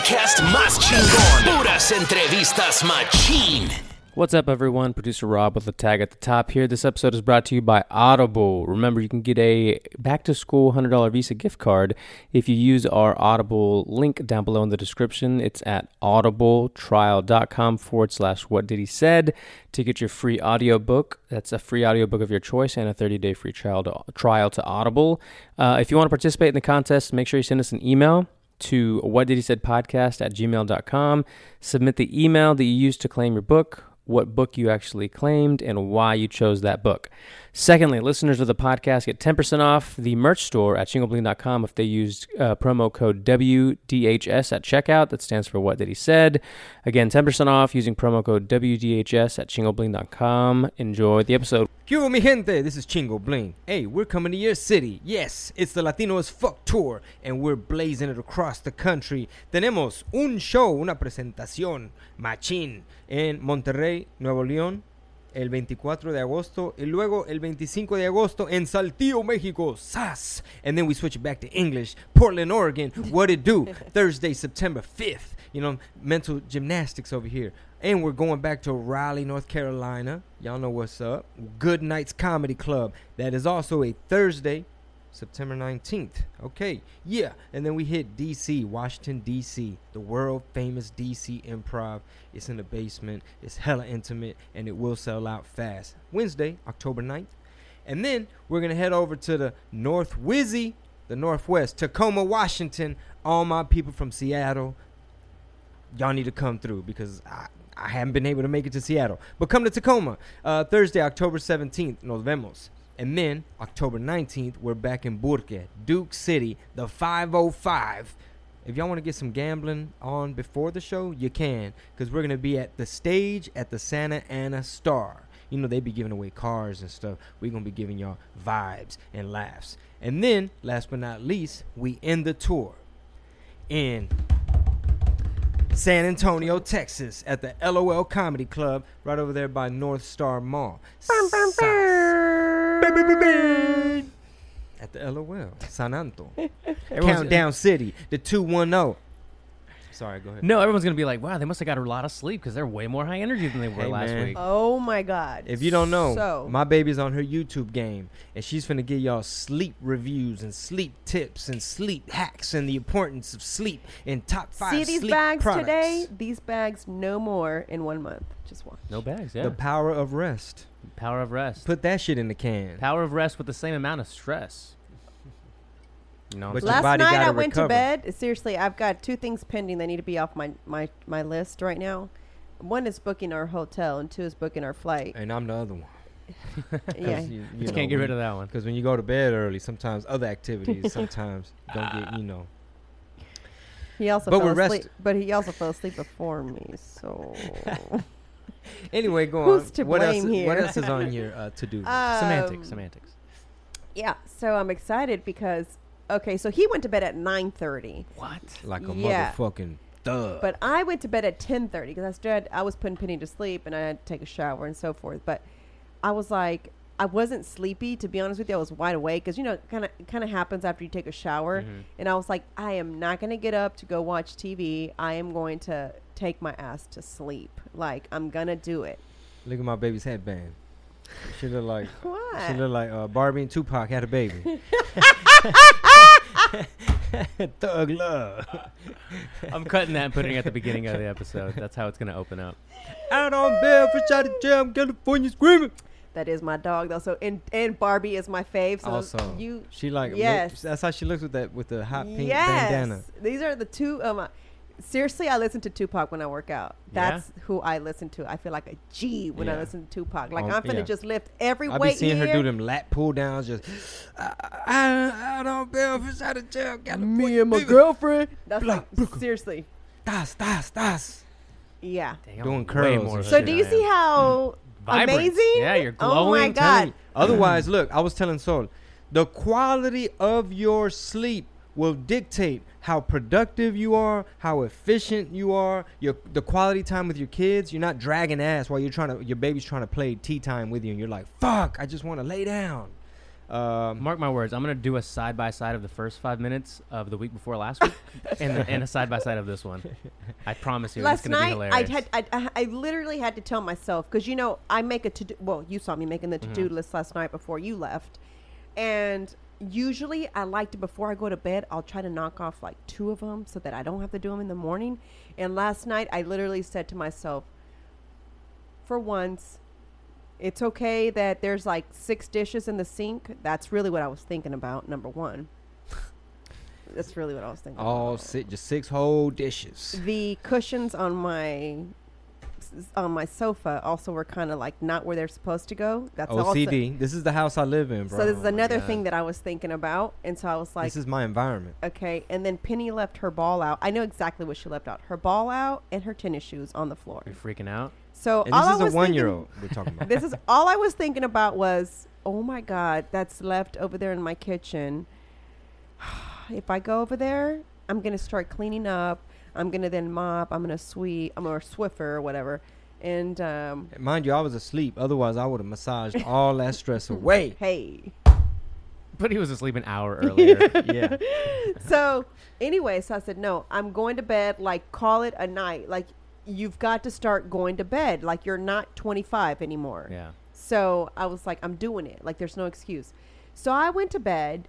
podcast más chingón. Puras entrevistas machín. What's up, everyone? Producer Rob with the tag at the top here. This episode is brought to you by Audible. Remember, you can get a back to school $100 Visa gift card if you use our Audible link down below in the description. It's at audibletrial.com forward slash what did he said to get your free audiobook. That's a free audiobook of your choice and a 30 day free trial to, trial to Audible. Uh, if you want to participate in the contest, make sure you send us an email to what did he said podcast at gmail.com. Submit the email that you used to claim your book what book you actually claimed and why you chose that book. Secondly, listeners of the podcast get 10% off the merch store at chingobling.com if they use uh, promo code WDHS at checkout. That stands for What Did He Said. Again, 10% off using promo code WDHS at chingobling.com. Enjoy the episode. Yo, mi gente, this is Chingo Bling. Hey, we're coming to your city. Yes, it's the Latino as Fuck Tour, and we're blazing it across the country. Tenemos un show, una presentación, machín, en Monterrey, Nuevo León, el 24 de agosto, y luego el 25 de agosto en Saltillo, México, SAS. And then we switch back to English, Portland, Oregon, what it do? Thursday, September 5th. You know, mental gymnastics over here. And we're going back to Raleigh, North Carolina. Y'all know what's up. Good Nights Comedy Club. That is also a Thursday, September 19th. Okay, yeah. And then we hit DC, Washington, DC, the world famous DC Improv. It's in the basement, it's hella intimate, and it will sell out fast. Wednesday, October 9th. And then we're going to head over to the North Wizzy, the Northwest, Tacoma, Washington. All my people from Seattle, y'all need to come through because I, I haven't been able to make it to Seattle. But come to Tacoma uh, Thursday, October 17th. Nos vemos. And then October 19th, we're back in Burque, Duke City, the 505. If y'all want to get some gambling on before the show, you can, because we're going to be at the stage at the Santa Ana Star. You know, they be giving away cars and stuff. We're going to be giving y'all vibes and laughs. And then, last but not least, we end the tour in San Antonio, Texas, at the LOL Comedy Club, right over there by North Star Mall. At the LOL, San Anto. Countdown City, the 210. Sorry, go ahead. No, everyone's going to be like, wow, they must have got a lot of sleep because they're way more high energy than they were Hey, last man. week. Oh my God. If you don't know, so my baby's on her YouTube game, and she's finna give y'all sleep reviews and sleep tips and sleep hacks and the importance of sleep and top five see these sleep bags products. today. These bags no more in one month. Just one. No bags, yeah. The power of rest. Power of rest. Put that shit in the can. Power of rest with the same amount of stress. You know, But your Last body night gotta I went recover. to bed. Seriously, I've got two things pending that need to be off my, my, my list right now. One is booking our hotel, and two is booking our flight. and I'm the other one. yeah. You, just can't get rid of that one. Because when you go to bed early, sometimes other activities sometimes don't get you know. He also But fell we're asleep. rest- But he also fell asleep before me. So Anyway, go Who's on. to what else? blame What else is on your uh, to do? semantics, Um, semantics. yeah. So I'm excited because okay. So he went to bed at 9:30. What? like a yeah. motherfucking thug. But I went to bed at ten thirty because I stood. I was putting Penny to sleep, and I had to take a shower and so forth. But I was like, I wasn't sleepy to be honest with you. I was wide awake because you know, kind of, kind of happens after you take a shower. Mm-hmm. And I was like, I am not going to get up to go watch TV. I am going to take my ass to sleep. Like I'm gonna do it. Look at my baby's headband. She look like What? she look like uh, Barbie and Tupac had a baby. Thug love. I'm cutting that and putting it at the beginning of the episode. That's how it's going to open up. Out on bail, fresh out of jail, California screaming. That is my dog though. So and and Barbie is my fave. So also, you she like Yes. That's how she looks with that with the hot pink yes. bandana. These are the two. Um, seriously, I listen to Tupac when I work out. Yeah? That's who I listen to. I feel like a G when I listen to Tupac. Like Um, I'm finna yeah. just lift every I be weight seeing her here. do them lat pull downs, just out on bail, fresh out of jail, California. Me and my baby. girlfriend. That's Blah, like, blah. seriously. Das, das, das. Yeah. Dang, Doing I'm curls more. So than do I you am. see how Vibrant. amazing? Yeah, you're glowing. Oh my glowing. god. Otherwise, look, I was telling Sol, the quality of your sleep will dictate how productive you are, how efficient you are, your the quality time with your kids. You're not dragging ass while you're trying to your baby's trying to play tea time with you, and you're like, "Fuck, I just want to lay down." Um, Mark my words. I'm gonna do a side by side of the first five minutes of the week before last week, and the, and a side by side of this one. I promise you, Last it's gonna be night, I hilarious. had I, I, I literally had to tell myself because you know I make a to do. Well, you saw me making the to do Mhm. list last night before you left, and usually I like to before I go to bed I'll try to knock off like two of them so that I don't have to do them in the morning. And last night I literally said to myself, for once, it's okay that there's like six dishes in the sink. That's really what I was thinking about. Number one. That's really what I was thinking. all about. six, just six whole dishes. the cushions on my on my sofa also were kind of like not where they're supposed to go. That's also OCD. This is the house I live in, bro. so this is Oh another thing that I was thinking about, and so I was like, this is my environment. okay. And then Penny left her ball out. I know exactly what she left out: her ball out and her tennis shoes on the floor. You're freaking out. So And all this is was a one-year-old we're talking about. This is all I was thinking about was, oh my god, that's left over there in my kitchen. if I go over there, I'm gonna start cleaning up. I'm gonna then mop. I'm gonna sweep. I'm or Swiffer or whatever. And um, Mind you, I was asleep. Otherwise, I would have massaged all that stress away. hey, But he was asleep an hour earlier. Yeah. so anyway, so I said, no, I'm going to bed. Like, call it a night. Like, you've got to start going to bed. Like, you're not 25 anymore. yeah. So I was like, I'm doing it. Like, there's no excuse. So I went to bed.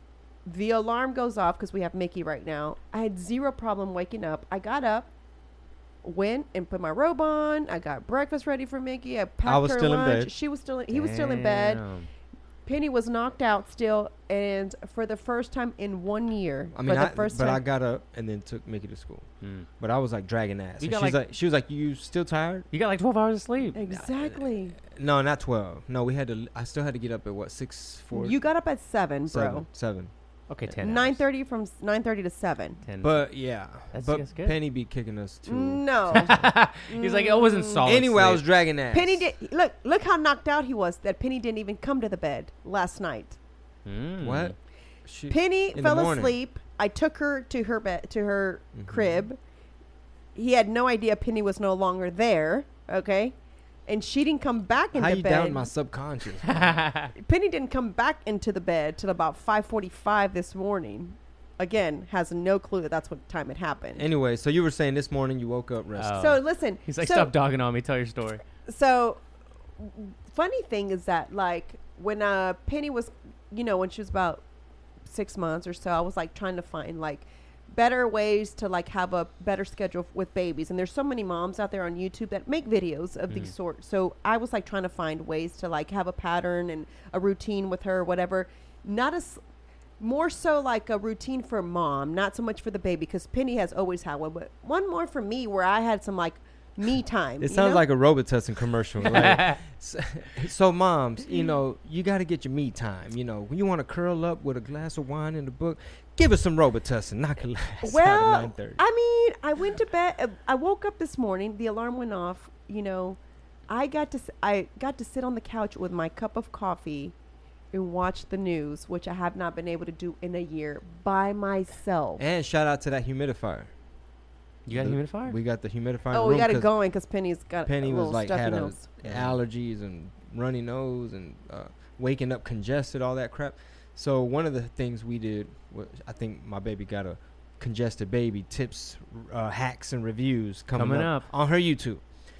The alarm goes off because we have Mickey right now. I had zero problem waking up. I got up, went and put my robe on. I got breakfast ready for Mickey. I packed was her still in lunch. bed. She was still. In, he was still in bed. Penny was knocked out still, and for the first time in one year, I mean, for the I, first but I got up and then took Mickey to school. Mm. But I was like dragging ass. You got, she's like- like, she was like, "You still tired?" You got like 12 hours of sleep. exactly. No, not twelve. No, we had to. I still had to get up at what six, four, You got up at seven, seven, bro. seven. Okay, 10. Nine hours. thirty from nine thirty to seven. 10. But yeah, That's- but that's good. Penny be kicking us too. No. He's like, it wasn't Mm. solid. Anyway, I sleep. was dragging ass. Penny did look. Look how knocked out he was. That Penny didn't even come to the bed last night. Mm. What? She, Penny in the fell morning. asleep. I took her to her bed to her Mhm. crib. He had no idea Penny was no longer there. Okay, and she didn't come back into How you bed. down my subconscious? Penny didn't come back into the bed till about five forty-five this morning. Again, has no clue that that's what time it happened. anyway, so you were saying this morning you woke up rested. Oh. so listen, He's like, so, stop dogging on me. Tell your story. so funny thing is that like when uh penny was you know when she was about six months or so i was like trying to find like better ways to like have a better schedule with babies and there's so many moms out there on youtube that make videos of these Mhm. sorts so i was like trying to find ways to like have a pattern and a routine with her whatever not as more so like a routine for mom not so much for the baby because penny has always had one but one more for me where i had some like me time it sounds know? like a Robitussin commercial. Like, so, so moms, you know, you got to get your me time. You know, when you want to curl up with a glass of wine and a book, give us some Robitussin. Knock a last Well, out at nine thirty. I mean, I went to bed. uh, I woke up this morning. The alarm went off. You know, I got to s- I got to sit on the couch with my cup of coffee and watch the news, which I have not been able to do in a year by myself. And shout out to that humidifier. You got a The- humidifier? We got the humidifier. oh, we got it going because Penny's got Penny a was little like stuffy had a, allergies and runny nose and uh, waking up congested, all that crap. So one of the things we did, was, I think my baby got a congested baby tips, uh, hacks, and reviews coming, Coming up, up. on her YouTube.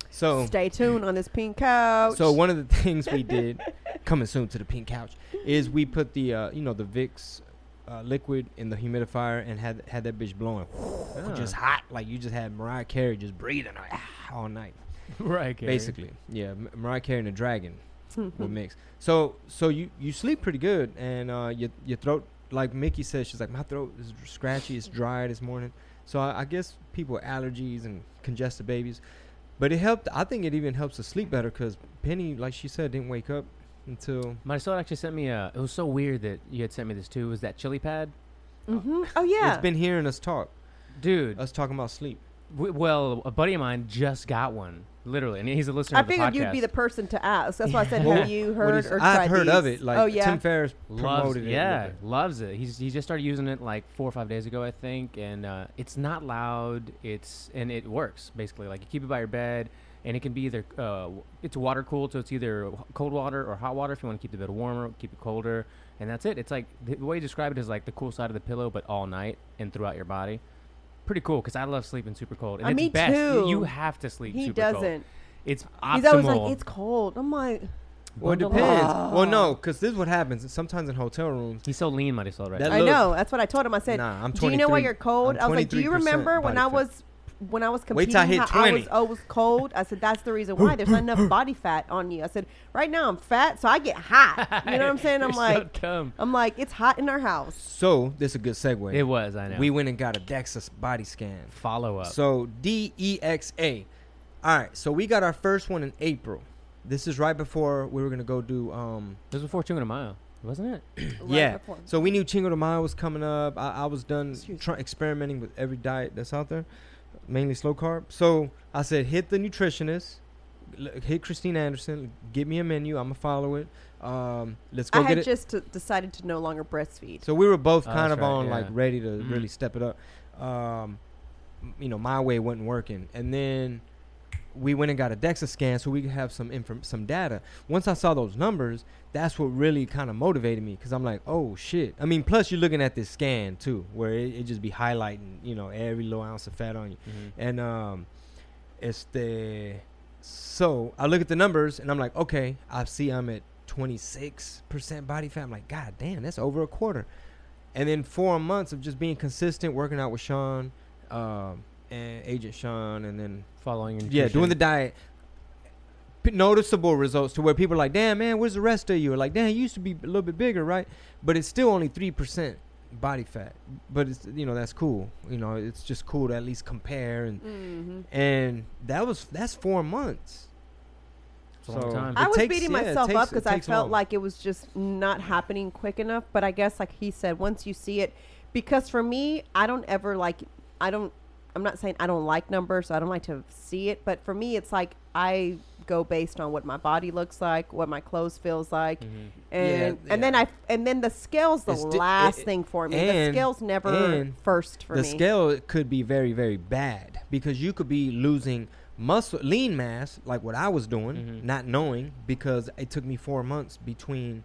So Stay tuned on this pink couch. so one of the things we did, coming soon to the pink couch, is we put the uh, you know the Vicks uh, liquid in the humidifier and had had that bitch blowing, Ah. just hot like you just had Mariah Carey just breathing all night. right, Gary. Basically, yeah, Mariah Carey and the Dragon would mix. So so you you sleep pretty good and uh, your your throat like Mickey said she's like my throat is scratchy, it's dry this morning. So I, I guess people with allergies and congested babies, but it helped. I think it even helps to sleep better because Penny, like she said, didn't wake up until Marisol actually sent me a. It was so weird that you had sent me this too. Was that chili pad, hmm Oh yeah. it's been hearing us talk, dude? us talking about sleep. w- well, a buddy of mine just got one, literally, and he's a listener. I of the figured podcast. you'd be the person to ask. That's why I said, Well, "Have you heard is- or I've tried heard of it. Like oh yeah. Tim Ferriss loves, promoted it. yeah, loves it. He's he just started using it like four or five days ago, I think, and uh, it's not loud. It's and it works basically. Like you keep it by your bed, and it can be either uh, it's water cooled, so it's either cold water or hot water if you want to keep the bed warmer, keep it colder, and that's it. It's like the the way you describe it is like the cool side of the pillow, but all night and throughout your body. Pretty cool because I love sleeping super cold. And Uh, it's me best. Too. You have to sleep He super cold. doesn't. It's optimal. He's always like, it's cold. I'm like, Well, it depends. up. Well, no, because this is what happens. Sometimes in hotel rooms, He's so lean, Marisol, right That now. I look- know. That's what I told him. I said, Nah, I'm do you know why you're cold? I'm was like, do you remember when I fat. was when I was Wait competing? till I hit how I was always cold. I said that's the reason why. There's not enough body fat on you. I said right now I'm fat, so I get hot. You know what I'm saying? I'm You're like, dumb. I'm like, it's hot in our house. so this is a good segue. It was, I know. We went and got a DEXA body scan. follow up. So D E X A. All right, so we got our first one in April. This is right before we were gonna go do. Um, this was before Cinco de Mayo, wasn't it? Right yeah. before. So we knew Cinco de Mayo was coming up. I, I was done Excuse try, experimenting with every diet that's out there, mainly slow carb. So I said, hit the nutritionist, hit Christine Anderson, give me a menu. I'm gonna follow it. Um, let's go I get had it. just to, decided to no longer breastfeed. So we were both Oh, kind of right, on yeah. like ready to Mhm. really step it up. Um, you know, my way wasn't working, and then we went and got a DEXA scan so we could have some inform- some data. Once I saw those numbers, that's what really kind of motivated me because I'm like, oh shit. I mean, plus you're looking at this scan too, where it, it just be highlighting, you know, every little ounce of fat on you, and um, it's the so I look at the numbers and I'm like, okay, I see I'm at 26% body fat. I'm like, god damn, that's over a quarter. And then four months of just being consistent, working out with Sean, um, and Agent Sean, and then Following your yeah, doing the diet. P- noticeable results to where people are like, damn man, where's the rest of you? Or like, damn, you used to be a little bit bigger, right? But it's still only three percent body fat. But it's you know that's cool. You know, it's just cool to at least compare and hmm and that was that's four months. It's a long time. It I was takes- beating yeah, myself takes- up because I felt long. like it was just not happening quick enough. But I guess, like he said, once you see it, because for me, I don't ever like, I don't, I'm not saying I don't like numbers, so I don't like to see it. But for me, it's like I go based on what my body looks like, what my clothes feels like, Mhm. and Yeah, and then yeah. I and then the scale's the di- last it- thing for me. and- the scale's never first for the me. The scale could be very very bad because you could be losing muscle lean mass like what I was doing, Mhm. not knowing because it took me four months between.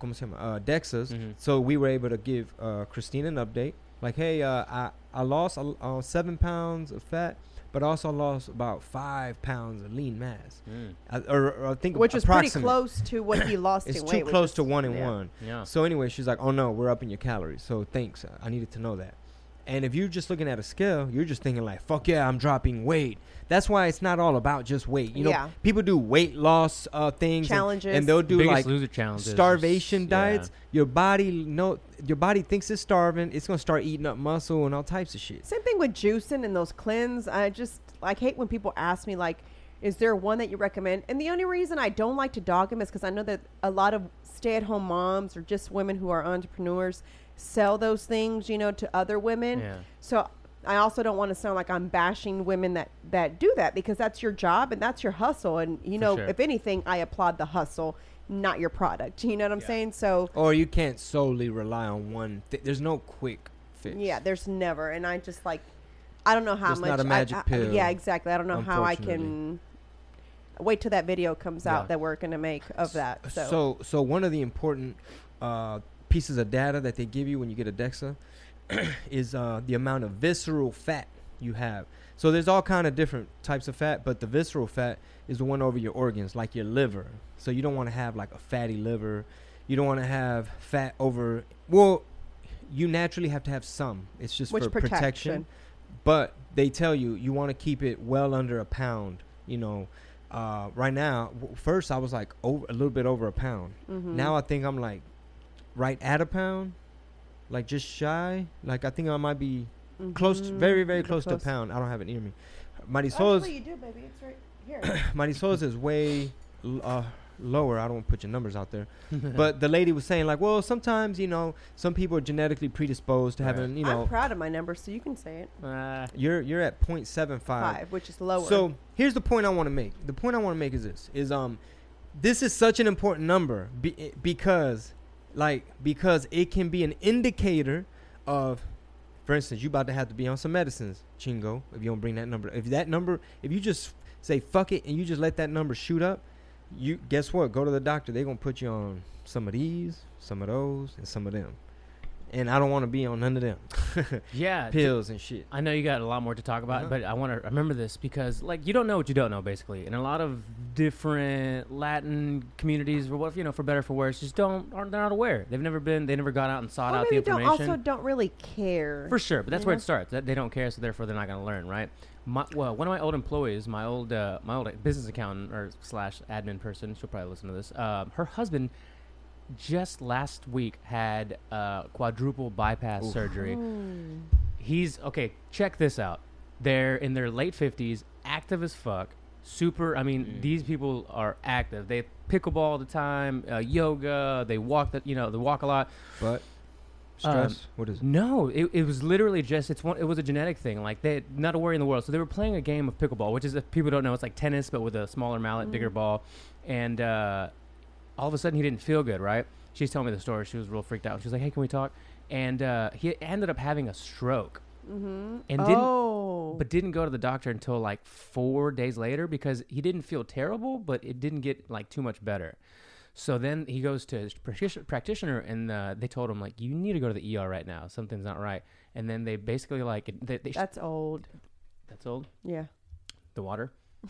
¿cómo se llama? Uh, Dexas, Mhm. so we were able to give uh, Christine an update. Like, hey, uh, I I lost uh, uh, seven pounds of fat, but also lost about five pounds of lean mass. Mm. I, or, or I think which is pretty close to what he lost It's in too weight. which close to one and yeah. one. Yeah. So anyway, she's like, "Oh no, we're upping your calories." So thanks. I needed to know that. And if you're just looking at a scale, you're just thinking like, "Fuck yeah, I'm dropping weight." That's why it's not all about just weight. You know, Yeah. people do weight loss uh, things and- Challenges. and, they'll do Biggest like loser challenge. is starvation just- diets. Your body no, your body thinks it's starving. It's gonna start eating up muscle and all types of shit. Same thing with juicing and those cleanse. I just like hate when people ask me like, "Is there one that you recommend?" And the only reason I don't like to dog them is because I know that a lot of stay-at-home moms or just women who are entrepreneurs sell those things, you know, to other women. Yeah. So I also don't want to sound like I'm bashing women that that do that because that's your job and that's your hustle. And you For know, sure. if anything, I applaud the hustle, not your product. You know what I'm Yeah. saying? So Or you can't solely rely on one. Th- There's no quick fix. Yeah, there's never, and I just like, I don't know how There's much. not a I- magic I- pill, Yeah, exactly. I don't know how I can. Wait till that video comes out that we're gonna make of that. So, So, so one of the important uh, pieces of data that they give you when you get a DEXA is uh, the amount of visceral fat you have. So there's all kind of different types of fat, but the visceral fat is the one over your organs, like your liver. So you don't want to have like a fatty liver. You don't want to have fat over. Well, you naturally have to have some. It's just which for protection? protection. But they tell you you want to keep it well under a pound. You know, uh, right now, w- first I was like over a little bit over a pound. Mhm. Now I think I'm like right at a pound, like just shy. Like I think I might be close, to, very very You're close, to a pound. I don't have it near me. Marisol's Actually, you do, baby. It's right here. Marisol's is way l- uh, lower. I don't want to put your numbers out there, but the lady was saying like, well, sometimes you know some people are genetically predisposed to Right. having you know. I'm proud of my numbers, so you can say it. Uh, You're you're at 0.75. Five, which is lower. So here's the point I want to make. The point I want to make is this: is um, this is such an important number be, because, like, because it can be an indicator of, for instance, you about to have to be on some medicines, Chingo. If you don't bring that number, if that number, if you just say fuck it, and you just let that number shoot up, you guess what? Go to the doctor. They're gonna put you on some of these, some of those, and some of them. And I don't want to be on none of them Yeah, pills and shit. I know you got a lot more to talk about, Uh-huh. but I want to remember this because, like, you don't know what you don't know, basically. And a lot of different Latin communities, or what you know, for better or for worse, just don't aren't they're not aware. They've never been, they never got out and sought Or out maybe the don't information. also don't really care. For sure, but that's You where know? it starts. That they don't care, so therefore they're not going to learn, right? My, well, one of my old employees, my old uh, my old business accountant or slash admin person, she'll probably listen to this. Um, her husband just last week had uh, quadruple bypass Oof. surgery. Mm. He's okay. Check this out. They're in their late fifties, active as fuck. Super. I mean, Mm. these people are active. They pickleball all the time, uh, yoga. They walk. The, you know, they walk a lot. But Um, stress. what is it? No, it, it was literally just it's one. It was a genetic thing. Like they not a worry in the world. So they were playing a game of pickleball, which is if people don't know, it's like tennis but with a smaller mallet, bigger Mhm. ball. And uh, all of a sudden he didn't feel good. Right? She's telling me the story. She was real freaked out. She was like, "Hey, can we talk?" And uh, he ended up having a stroke, Mm-hmm. And didn't- oh, but didn't go to the doctor until like four days later because he didn't feel terrible, but it didn't get like too much better. So then he goes to his practitioner- and uh, they told him like, "You need to go to the ER right now. Something's not right." And then they basically like they, they that's old. that's old. Yeah. The water.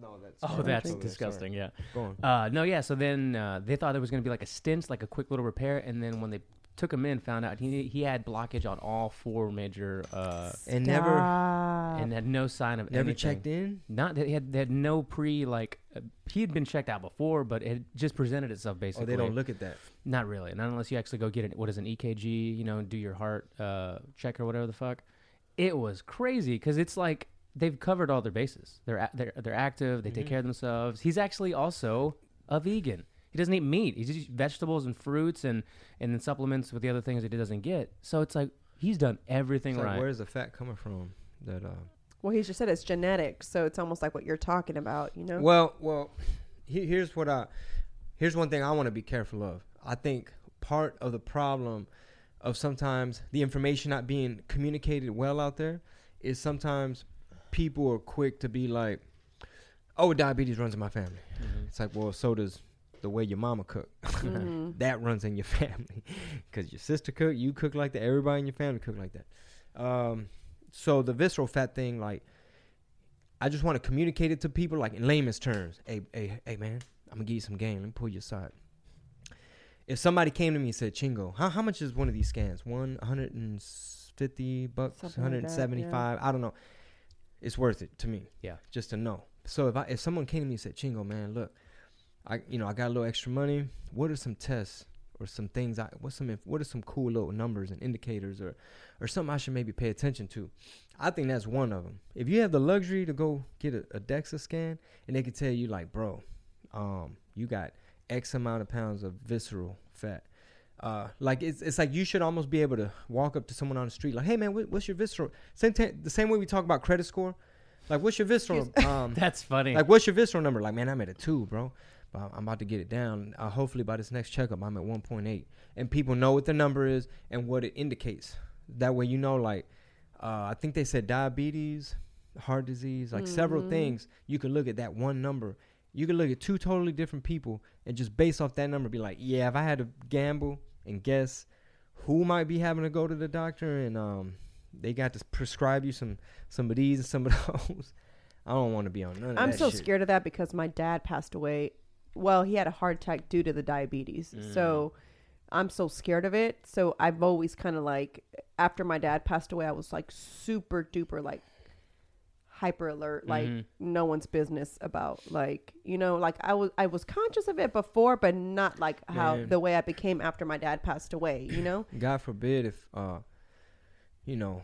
no, that's Oh, that's disgusting. Yeah. Go on. Uh, no, yeah. So then uh, they thought it was going to be like a stint, like a quick little repair, and then when they took him in, found out he he had blockage on all four major uh, And never- and had no sign of Never anything. checked in. Not that he had, they had no pre like uh, he had been checked out before, but it just presented itself Oh, basically. they don't look at that. Not really, not unless you actually go get it. What is an EKG? You know, do your heart uh, check or whatever the fuck. It was crazy because it's like they've covered all their bases. They're a- they're they're active. They take Mhm. care of themselves. He's actually also a vegan. He doesn't eat meat. He just eats vegetables and fruits and and then supplements with the other things that he doesn't get. So it's like he's done everything It's like, right. where's the fat coming from? That uh. well, he just said it's genetic, so it's almost like what you're talking about. You know. Well, well, he, here's what I. Here's one thing I want to be careful of. I think part of the problem of sometimes the information not being communicated well out there is sometimes people are quick to be like, "Oh, diabetes runs in my family." Mhm. It's like, well, so does the way your mama cook. Mhm. that runs in your family because your sister cook, you cook like that. Everybody in your family cook like that. Um, so the visceral fat thing, like, I just want to communicate it to people, like in layman's terms. Hey, hey, hey, man, I'm gonna give you some game. Let me pull you aside. If somebody came to me and said, "Chingo, how how much is one of these scans? One hundred and fifty bucks, Something one like hundred that, seventy five. I don't know. It's worth it to me. Yeah. just to know. So if I if someone came to me and said, "Chingo, man, look." I you know I got a little extra money. What are some tests or some things? I what's some what are some cool little numbers and indicators or or something I should maybe pay attention to? I think that's one of them. If you have the luxury to go get a, a DEXA scan and they can tell you like, bro, um, you got X amount of pounds of visceral fat. Uh, like it's it's like you should almost be able to walk up to someone on the street like, hey man, what, what's your visceral? Same t- the same way we talk about credit score. Like, what's your visceral? Um, That's funny. like, what's your visceral number? Like, man, I'm at a two, bro. But I'm about to get it down. Uh, hopefully, by this next checkup, I'm at 1.8. And people know what the number is and what it indicates. That way, you know, like, uh, I think they said diabetes, heart disease, like several Mhm. things. You can look at that one number. You can look at two totally different people and just based off that number, be like, yeah, if I had to gamble and guess who might be having to go to the doctor and um, they got to prescribe you some some of these and some of those. I don't want to be on none of I'm that so shit. scared of that because my dad passed away. Well, he had a heart attack due to the diabetes. Mm. So I'm so scared of it. So I've always kind of like, after my dad passed away, I was like super duper like hyper alert, like Mhm. no one's business about like you know like I was I was conscious of it before, but not like how Man. the way I became after my dad passed away. You know. God forbid if uh you know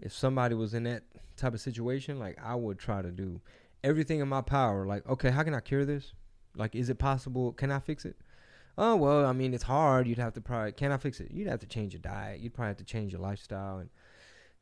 if somebody was in that type of situation, like I would try to do everything in my power. Like, okay, how can I cure this? Like, is it possible? Can I fix it? Oh well, I mean, it's hard. You'd have to probably. Can I fix it? You'd have to change your diet. You'd probably have to change your lifestyle, and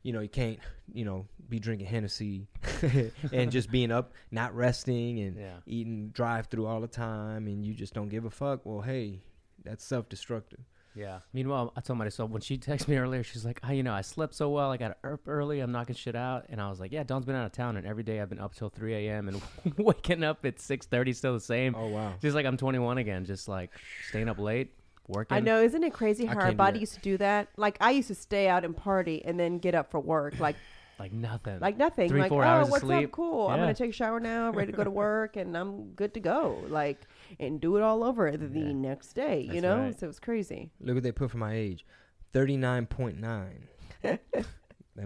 you know, you can't, you know, be drinking Hennessy and just being up, not resting, and yeah. eating drive through all the time, and you just don't give a fuck. Well, hey, that's self destructive. Yeah. Meanwhile, I told Marisol when she texted me earlier, she's like, oh, you know, I slept so well. I got up early. I'm knocking shit out. And I was like, yeah, Dawn's been out of town. And every day I've been up till 3 a.m. and waking up at 6.30 still the same. Oh wow. She's like I'm 21 again. Just like staying up late, working. I know, isn't it crazy how our can't do body that. used to do that? Like I used to stay out and party and then get up for work, like Like nothing. like nothing. Three, like four oh, hours of what's sleep. up? Cool. I'm Yeah. gonna take a shower now, ready to go to work, and I'm good to go. Like and do it all over the next day. You That's know, right. so it was crazy. Look what they put for my age. Thirty nine point nine. that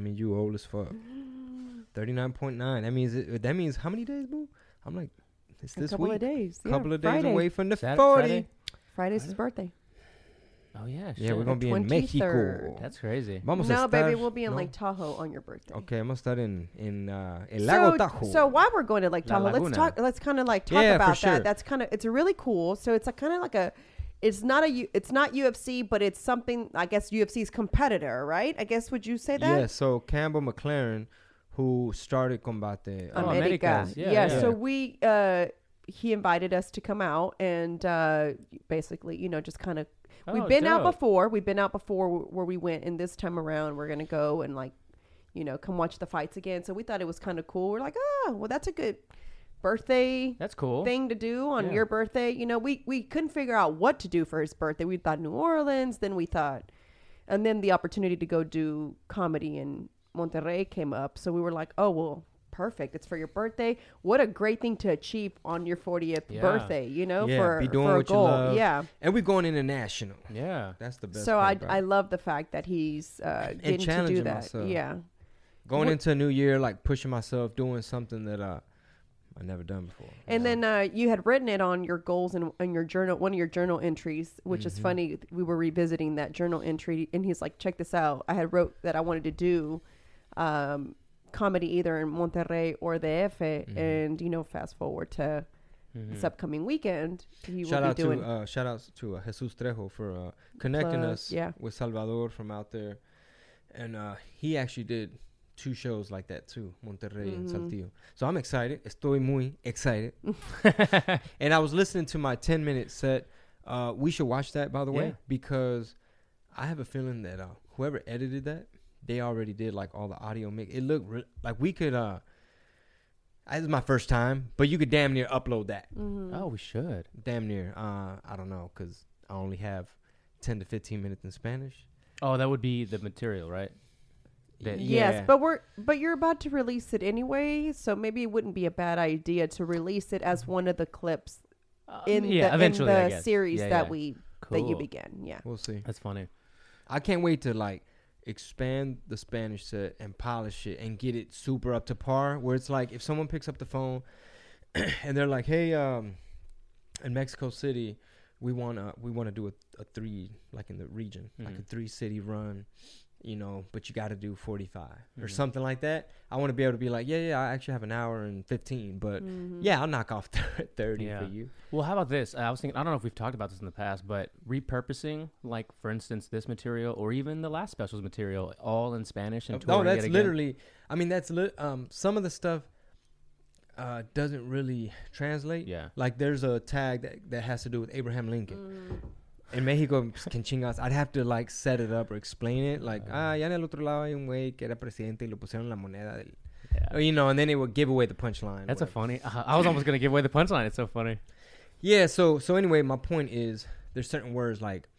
means you old as fuck. Thirty nine point nine. That means it, that means how many days, boo? I'm like, it's a this couple week. of days. Yeah, couple of days Friday. away from the Sat- forty. Friday? Friday's his birthday. Oh, yeah. Yeah, we're gonna be in 23rd. Mexico. That's crazy. Vamos a no, baby, we'll be in no? Lake Tahoe on your birthday. Okay, I'm gonna start in in uh, El Lago so, Tahoe. so while we're going to Lake La Tahoe, let's Laguna. talk. Let's kind of like talk Yeah, for about sure. that. That's kind of it's really cool. So it's a kind of like a. It's not a U- it's not UFC, but it's something I guess UFC's competitor, right? I guess would you say that? yeah, so Campbell McLaren, who started Combate, Oh, uh, America. Americas. Yeah, Yeah, yeah. So we uh he invited us to come out and uh basically, you know, just kind of we've Oh, been out before. We've been out before where we went and this time around we're going to go and like you know, come watch the fights again. So we thought it was kind of cool. We're like, "Oh, well that's a good birthday That's cool. thing to do on Yeah. your birthday. You know, we we couldn't figure out what to do for his birthday. We thought New Orleans, then we thought, and then the opportunity to go do comedy in Monterrey came up. So we were like, oh well, perfect. It's for your birthday. What a great thing to achieve on your 40th Yeah. birthday. You know, yeah, for be doing for a goal. you love. Yeah. and we're going international. yeah. That's the best. So I part about I love the fact that he's uh, getting to do that. myself. Yeah. going what- into a new year, like pushing myself, doing something that uh, I never done before. And Yeah. then uh, you had written it on your goals and in your journal, one of your journal entries, which Mm-hmm. is funny. We were revisiting that journal entry, and he's like, "Check this out. I had wrote that I wanted to do um, comedy either in Monterrey or the F, Mm-hmm. and you know, fast forward to this upcoming weekend, he shout will be doing. to uh, shout outs to uh, Jesus Trejo for uh, connecting Plug, us yeah. with Salvador from out there, and uh, he actually did two shows like that too, Monterrey and Mm-hmm. Saltillo. So I'm excited. Estoy muy excited. and I was listening to my 10 minute set. Uh, we should watch that by the way because I have a feeling that uh, whoever edited that, they already did like all the audio mix. It looked re- like we could. uh This is my first time, but you could damn near upload that Mm-hmm. Oh, we should. damn near uh i don't know because i only have 10 to 15 minutes in spanish Oh, that would be the material, right? That- Yes, but we're but you're about to release it anyway, so maybe it wouldn't be a bad idea to release it as one of the clips in Um, yeah, the, eventually, in the series Yeah, that yeah. we that you begin. Yeah. we'll see That's funny. i can't wait to like expand the spanish set and polish it and get it super up to par where it's like if someone picks up the phone and they're like hey um in mexico city we want to we want to do a, a three like in the region like a Mhm. three city run you know but you got to do 45 or Mhm. something like that i want to be able to be like yeah yeah i actually have an hour and 15 but Mm-hmm. yeah i'll knock off 30 Yeah. for you Well, how about this? I was thinking. I don't know if we've talked about this in the past, but repurposing, like for instance, this material or even the last specials material, all in Spanish and no touring it that's literally i mean that's li- um some of the stuff uh doesn't really translate Yeah. like there's a tag that, that has to do with abraham lincoln In Mexico can chingas I'd have to like set it up or explain it like Uh. ah ya en el otro lado hay un güey que era presidente y le pusieron la moneda del Yeah. you know and then it would give away the punchline That's a funny. Uh, I was almost gonna give away the punchline. It's so funny. Yeah, so so anyway, my point is there's certain words like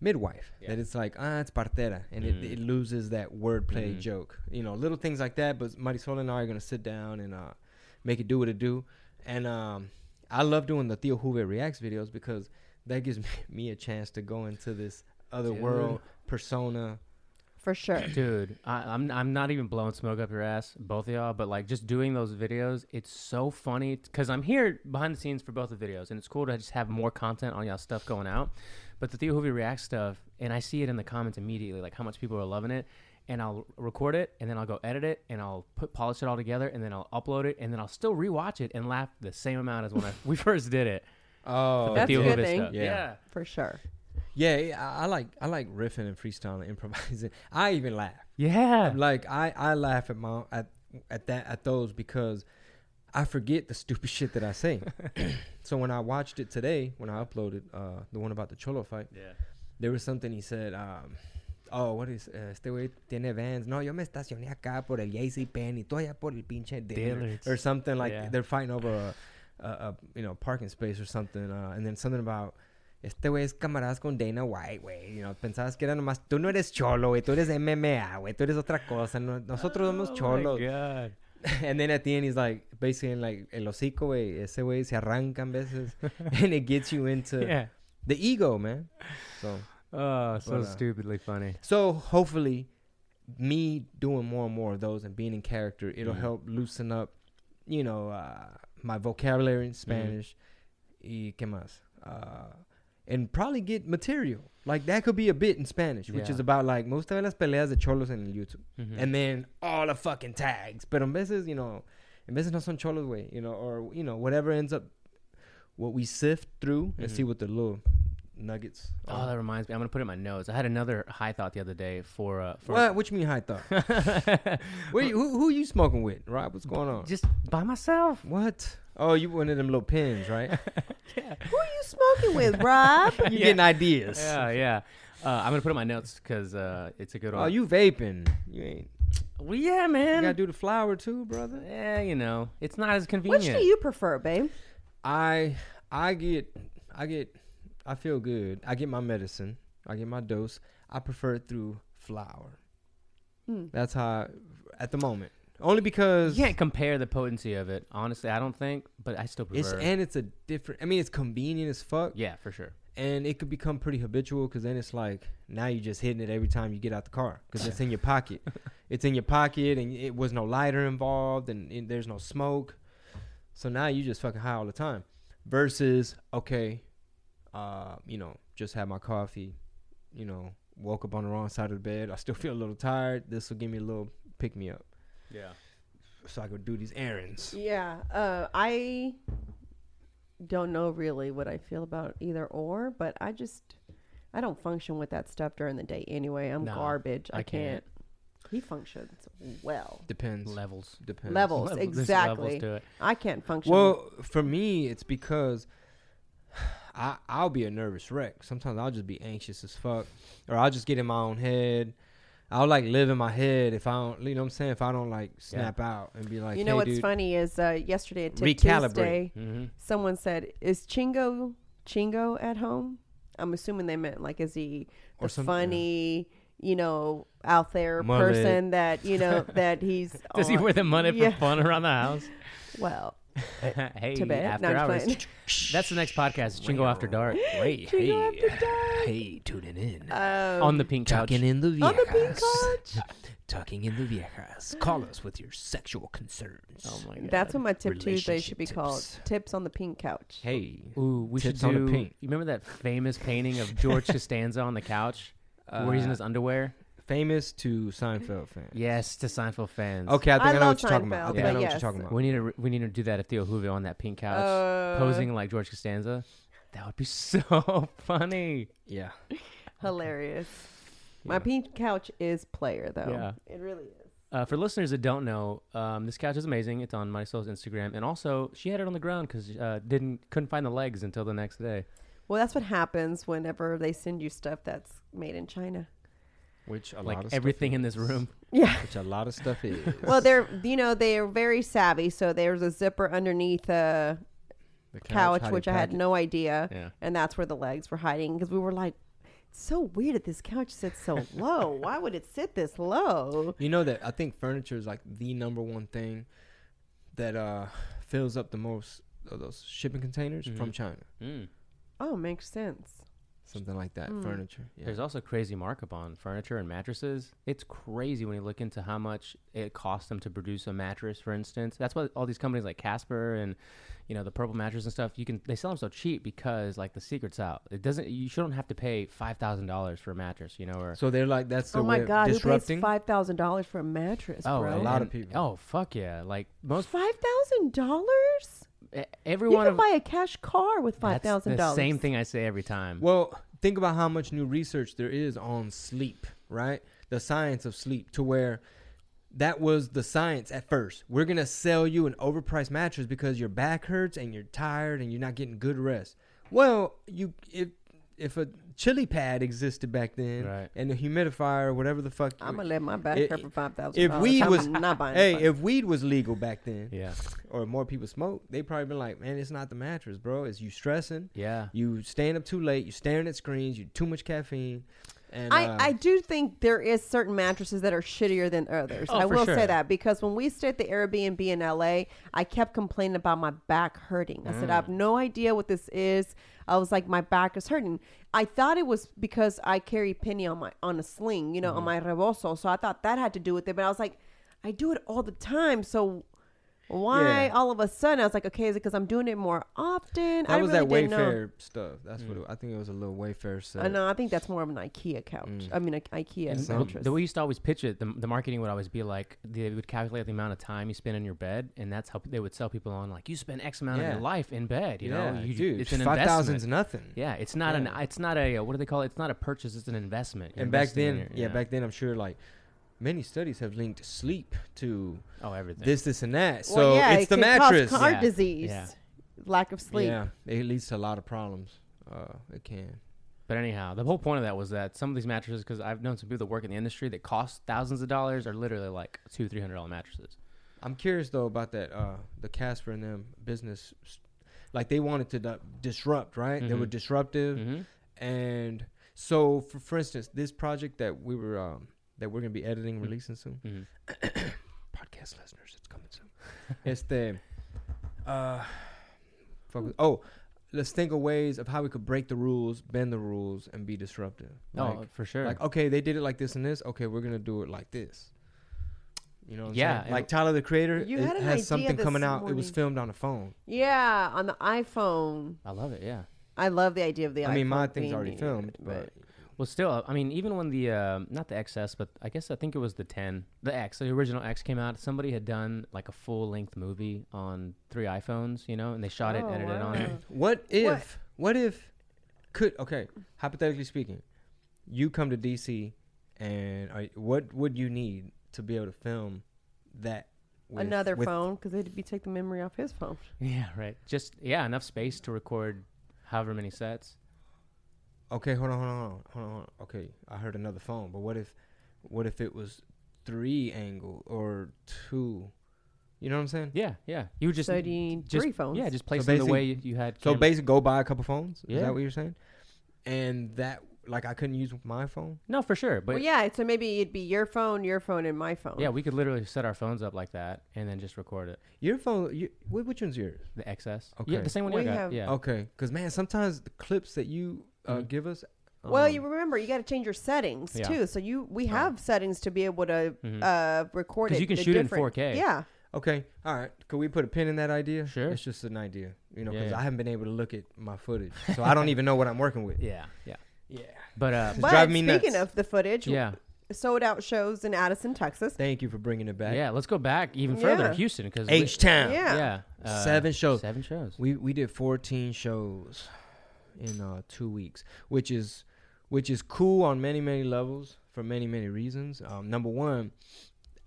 midwife Yeah. that it's like ah it's partera and it, Mm. it loses that wordplay Mhm. joke. You know, little things like that. But Marisol and I are gonna sit down and uh, make it do what it do. And um, I love doing the Theo Juve reacts videos because that gives me, me a chance to go into this other Dude. world persona. For sure. Dude, I, I'm I'm not even blowing smoke up your ass, both of y'all, but like just doing those videos, it's so funny because I'm here behind the scenes for both the videos, and it's cool to just have more content on y'all stuff going out. But the Theo Hoovy React stuff, and I see it in the comments immediately, like how much people are loving it, and I'll record it, and then I'll go edit it, and I'll put polish it all together, and then I'll upload it, and then I'll still rewatch it and laugh the same amount as when I, we first did it. Oh, The That's Theo a good Hoovy thing. stuff. Yeah. yeah. For sure. yeah, yeah, I, I like I like riffing and freestyling, improvising. I even laugh. Yeah. like I, I laugh at my at at that at those because I forget the stupid shit that I say. so when I watched it today, when I uploaded uh, the one about the Cholo fight, Yeah. there was something he said. Um, oh, what is uh, este güey tiene vans? No, yo me estacioné acá por el JC Penn y tú allá por el pinche Dillard's. Dillard's. or something like Yeah. they're fighting over a, a, you know parking space or something, uh, and then something about. Este güey es camaradas con Dana White, güey. You know, pensabas que era nomás... Tú no eres cholo, güey. Tú eres MMA, güey. Tú eres otra cosa. No- nosotros somos Oh my cholos. God. And then at the end, he's like, basically, like, el hocico, güey, ese güey se arrancan veces. and it gets you into Yeah. the ego, man. So, Oh, so But, uh, stupidly funny. so hopefully, me doing more and more of those and being in character, it'll Mhm. help loosen up, you know, uh, my vocabulary in Spanish. Y qué más? Uh, and probably get material. Like, that could be a bit in Spanish, which Yeah. is about, like, gusta ver las peleas de cholos en el YouTube. Mhm. and then all the fucking tags. Pero en veces, you know, en veces no son cholos, way, you know, or you know, whatever ends up, what we sift through and Mhm. see what the little nuggets. Oh, are. that reminds me. I'm gonna put it in my notes. I had another high thought the other day for uh for what? What you mean high thought? Where you, who who you smoking with, Rob? What's going on? just by myself. what? Oh, you one of them little pins, right? yeah. Who are you smoking with, Rob? you getting ideas? Yeah, yeah. Uh, I'm gonna put it in my notes because uh, it's a good one. Oh, you vaping? You ain't. Well, yeah, man. You gotta do the flower too, brother. yeah, you know, it's not as convenient. Which do you prefer, babe? I I get I get I feel good. I get my medicine. I get my dose. I prefer it through flower. Hmm. That's how I, at the moment. Only because You can't compare the potency of it. Honestly, I don't think, but I still it's prefer. and it's a different. I mean, it's convenient as fuck, yeah, for sure. and it could become pretty habitual because then it's like now you're just hitting it every time you get out the car because it's in your pocket. it's in your pocket, and it was no lighter involved, and, and there's no smoke. So now you just fucking high all the time. Versus okay, uh, you know, just had my coffee, you know, woke up on the wrong side of the bed. I still feel a little tired. This will give me a little pick me up, Yeah. so I could do these errands. Yeah, uh, I don't know really what I feel about either or, but I just I don't function with that stuff during the day anyway. I'm No, garbage. I, I can't. can't. He functions well. Depends. Levels. Depends. Levels, Level- there's exactly. levels to it. I can't function. Well, for me, it's because I I'll be a nervous wreck. Sometimes I'll just be anxious as fuck, or I'll just get in my own head. I'll like live in my head if I don't, you know what I'm saying? If I don't like snap out and be like, you know hey, what's dude, funny is uh, yesterday at Tip. Tuesday, Mm-hmm. someone said, "Is Chingo Chingo at home?" I'm assuming they meant like, is he Or the funny, you know, out there person that you know that he's Does he wear the money Yeah. for fun around the house? Well, hey, to bed. after No, hours. That's the next podcast. Chingo After Dark. Wait, Chingo hey, After Dark. hey, tuning in. Um, on the pink couch. Tucking in the viejas. on the pink couch. Tucking in the viejas. Call us with your sexual concerns. Oh my god. That's what my tip Tuesday should be Relationship called. tips. Tips on the pink couch. Hey, Ooh, we Tips should on do. the pink. You remember that famous painting of George Costanza on the couch, where he's in Uh, his underwear? Famous to Seinfeld fans. Yes, to Seinfeld fans. Okay, I think I I, know what you're talking about. I Seinfeld, think I but know what you're talking about. We need to we need to do that at Theo Hoover on that pink couch, Uh, posing like George Costanza. That would be so funny. Yeah. Hilarious. My pink couch is player though. Yeah. It really is. Uh, for listeners that don't know, um, this couch is amazing. It's on Marisol's Instagram, and also she had it on the ground because uh, didn't couldn't find the legs until the next day. Well, that's what happens whenever they send you stuff that's made in China. Which a lot like of stuff everything in this room. Yeah. Which a lot of stuff is. Well, they're you know they're very savvy. So there's a zipper underneath uh, The couch, how they which I had it. no idea, Yeah. and that's where the legs were hiding because we were like, it's so weird that this couch sits so low. Why would it sit this low? You know that I think furniture is like the number one thing that uh fills up the most of those shipping containers from Mhm. China. Mm. Oh, makes sense. Something like that. Mm. Furniture. Yeah. There's also crazy markup on furniture and mattresses. It's crazy when you look into how much it costs them to produce a mattress, for instance. That's why all these companies like Casper and you know the Purple mattress and stuff, you can they sell them so cheap because like the secret's out. It doesn't you shouldn't have to pay five thousand dollars for a mattress, you know, or so they're like that's the Oh my way of God, who pays five thousand dollars for a mattress, oh, bro? a lot of people. Oh fuck yeah! Like most Five thousand dollars? E- every You can of buy a cash car with five that's thousand the dollars. same thing I say every time. Well, think about how much new research there is on sleep, right? The science of sleep, to where that was the science at first. We're gonna sell you an overpriced mattress because your back hurts and you're tired and you're not getting good rest. Well, you if if a chili pad existed back then, Right. and a humidifier, or whatever the fuck. I'm gonna let my back It- hurt for five thousand. if weed was not buying. hey, if weed was legal back then, Yeah. or more people smoke, they probably been like, man, it's not the mattress, bro. It's you stressing, Yeah. you staying up too late, you staring at screens, you too much caffeine, and I, uh, I do think there is certain mattresses that are shittier than others. Oh, I will sure. say that because when we stayed at the Airbnb in LA, I kept complaining about my back hurting. I said, I have Mm. no idea what this is. I was like, my back is hurting. I thought it was because I carry Penny on my on a sling, you know, Mm-hmm. on my rebozo. So I thought that had to do with it. But I was like, I do it all the time. So why Yeah. all of a sudden I was like, okay, is it because I'm doing it more often? that I was really that didn't know. Wayfair stuff. That's Mm. what it, I think it was a little Wayfair set. I know. I think that's more of an IKEA couch. Mm. I mean, an IKEA And the, mattress. the way you used to always pitch it, the, the marketing would always be like they would calculate the amount of time you spend in your bed, and that's how they would sell people on like you spend X amount of your life in bed. You yeah, know, you, dude, it's an five thousand's nothing. Yeah, it's not Yeah. an it's not a what do they call it? It's not a purchase. It's an investment. You're and back then, your- yeah, back then, I'm sure like many studies have linked sleep to oh everything. this, this, and that. So Well, So yeah, it's it the can mattress. Cause heart Yeah. disease, Yeah. lack of sleep. Yeah, it leads to a lot of problems. Uh, it can. But anyhow, the whole point of that was that some of these mattresses, because I've known some people that work in the industry that cost thousands of dollars, are literally like two, three hundred dollar mattresses. I'm curious though about that. Uh, the Casper and them business, like they wanted to di- disrupt, right? They were Mhm. disruptive, Mm-hmm. and so for for instance, this project that we were um, that we're gonna be editing, Mm. releasing soon. Mm-hmm. podcast listeners, it's coming soon. it's the uh, focus. Oh, let's think of ways of how we could break the rules, bend the rules, and be disruptive. oh, Like, for sure. like okay, they did it like this and this. Okay, we're gonna do it like this. You know, what I'm Yeah, like Tyler the Creator You it had has something this coming out. It was filmed on a phone. Yeah, on the iPhone. I love it. Yeah. I love the idea of the I mean, my thing's already needed, filmed, but Well, still, I mean, even when the um, not the XS, but I guess I think it was the 10, the X, the original X came out. Somebody had done like a full length movie on three iPhones, you know, and they shot it, Oh, edited it on it. what if? What if? Could okay? Hypothetically speaking, you come to DC, and are, what would you need to be able to film that? with- Another with- phone because it'd be take the memory off his phone. Yeah, right. Just yeah, enough space to record however many sets. Okay, hold on, hold on, hold on, hold on, hold on. Okay, I heard another phone, but what if, what if it was three angle or two? You know what I'm saying? Yeah, yeah. You would just so do you just three phones? yeah, just place So them the way you, you had. So basically, go buy a couple phones. Is that what you're saying? And that, like, I couldn't use my phone. no, for sure. But well, yeah. So maybe it'd be your phone, your phone, and my phone. yeah, we could literally set our phones up like that and then just record it. Your phone, you, which one's yours? The XS. Okay. Yeah, the same one We you got. have- yeah. Okay, because man, sometimes the clips that you uh, Mhm. give us. Well, um, you remember you got to change your settings Yeah. too. So you we have settings to be able to Mhm. uh, record 'Cause it. you can shoot it in 4K. Yeah. Okay, all right. Could we put a pin in that idea? Sure. It's just an idea, you know, because yeah. I haven't been able to look at my footage, so I don't even know what I'm working with. Yeah, yeah. Yeah. But uh, It's But driving me speaking nuts. of the footage, yeah, sold out shows in Addison, Texas. Thank you for bringing it back. yeah. Let's go back even further, Yeah. Houston, because H Town. Yeah. yeah, uh, Seven shows. seven shows. We we did 14 shows in uh, two weeks, which is which is cool on many many levels for many many reasons. Um, number one,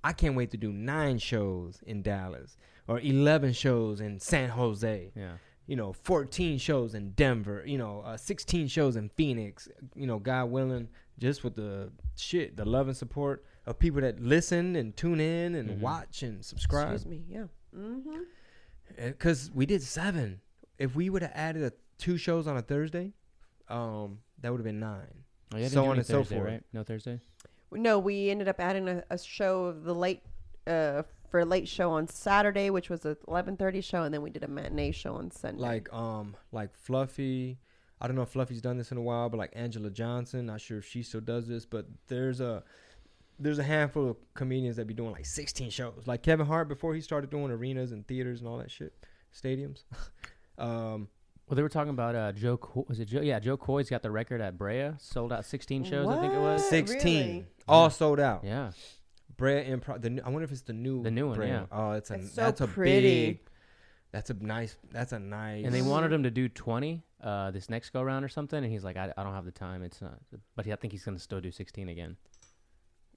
I can't wait to do nine shows in Dallas or 11 shows in San Jose. yeah, You know, 14 shows in Denver. You know, uh, 16 shows in Phoenix. You know, God willing, just with the shit, the love and support of people that listen and tune in and Mhm. watch and subscribe Excuse me. Yeah. Mm-hmm. because we did seven. If we would have added a, two shows on a Thursday, um, that would have been nine. oh, yeah. so on any and so forth. Right? No Thursday. No, we ended up adding a, a show of the late uh, for a late show on Saturday, which was a eleven thirty show, and then we did a matinee show on Sunday. Like um, like Fluffy. I don't know if Fluffy's done this in a while, but like Anjelah Johnson, not sure if she still does this, but there's a there's a handful of comedians that be doing like 16 shows. Like Kevin Hart before he started doing arenas and theaters and all that shit, stadiums. um, Well, they were talking about uh, Joe. Co- was it Joe? Yeah, Jo Koy's got the record at Brea. Sold out 16 shows, I think it was. What? 16, Really? all sold out. Yeah, Brea Improv. The new, I wonder if it's the new The new one, Brea. yeah. Oh, it's a It's so that's a pretty. big. That's a nice. That's a nice. and they wanted him to do 20 uh, this next go round or something, and he's like, I, I don't have the time. It's not. But he, I think he's gonna still do 16 again.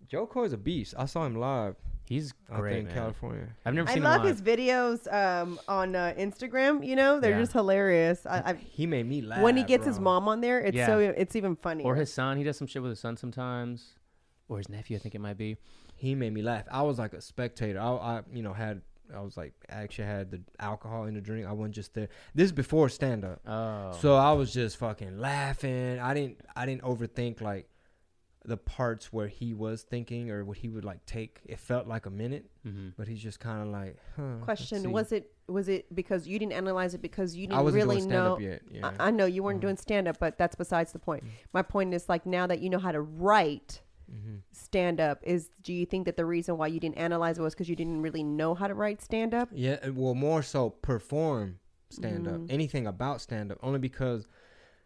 Jo Koy's a beast. I saw him live He's out there great, in man. California. I've never I seen love him his videos um, on uh, Instagram. You know, they're Yeah. just hilarious. I, I, He made me laugh. when he gets his bro. mom on there, it's Yeah. so it's even funny. or his son. He does some shit with his son sometimes, or his nephew. I think it might be. he made me laugh. I was like a spectator. I, I you know, had I was like I actually had the alcohol in the drink. I wasn't just there. This is before stand up. Oh, So I was just fucking laughing. I didn't I didn't overthink like the parts where he was thinking or what he would like take. It felt like a minute, hmm but he's just kind of like, huh. Question: Was it was it because you didn't analyze it because you didn't wasn't really doing know? yet. Yeah. I, I know you weren't Mhm. doing stand up, but that's besides the point. Mhm. My point is like now that you know how to write hmm stand up, is do you think that the reason why you didn't analyze it was because you didn't really know how to write stand up? Yeah, uh, well, more so perform stand up, Mhm. anything about stand up, only because,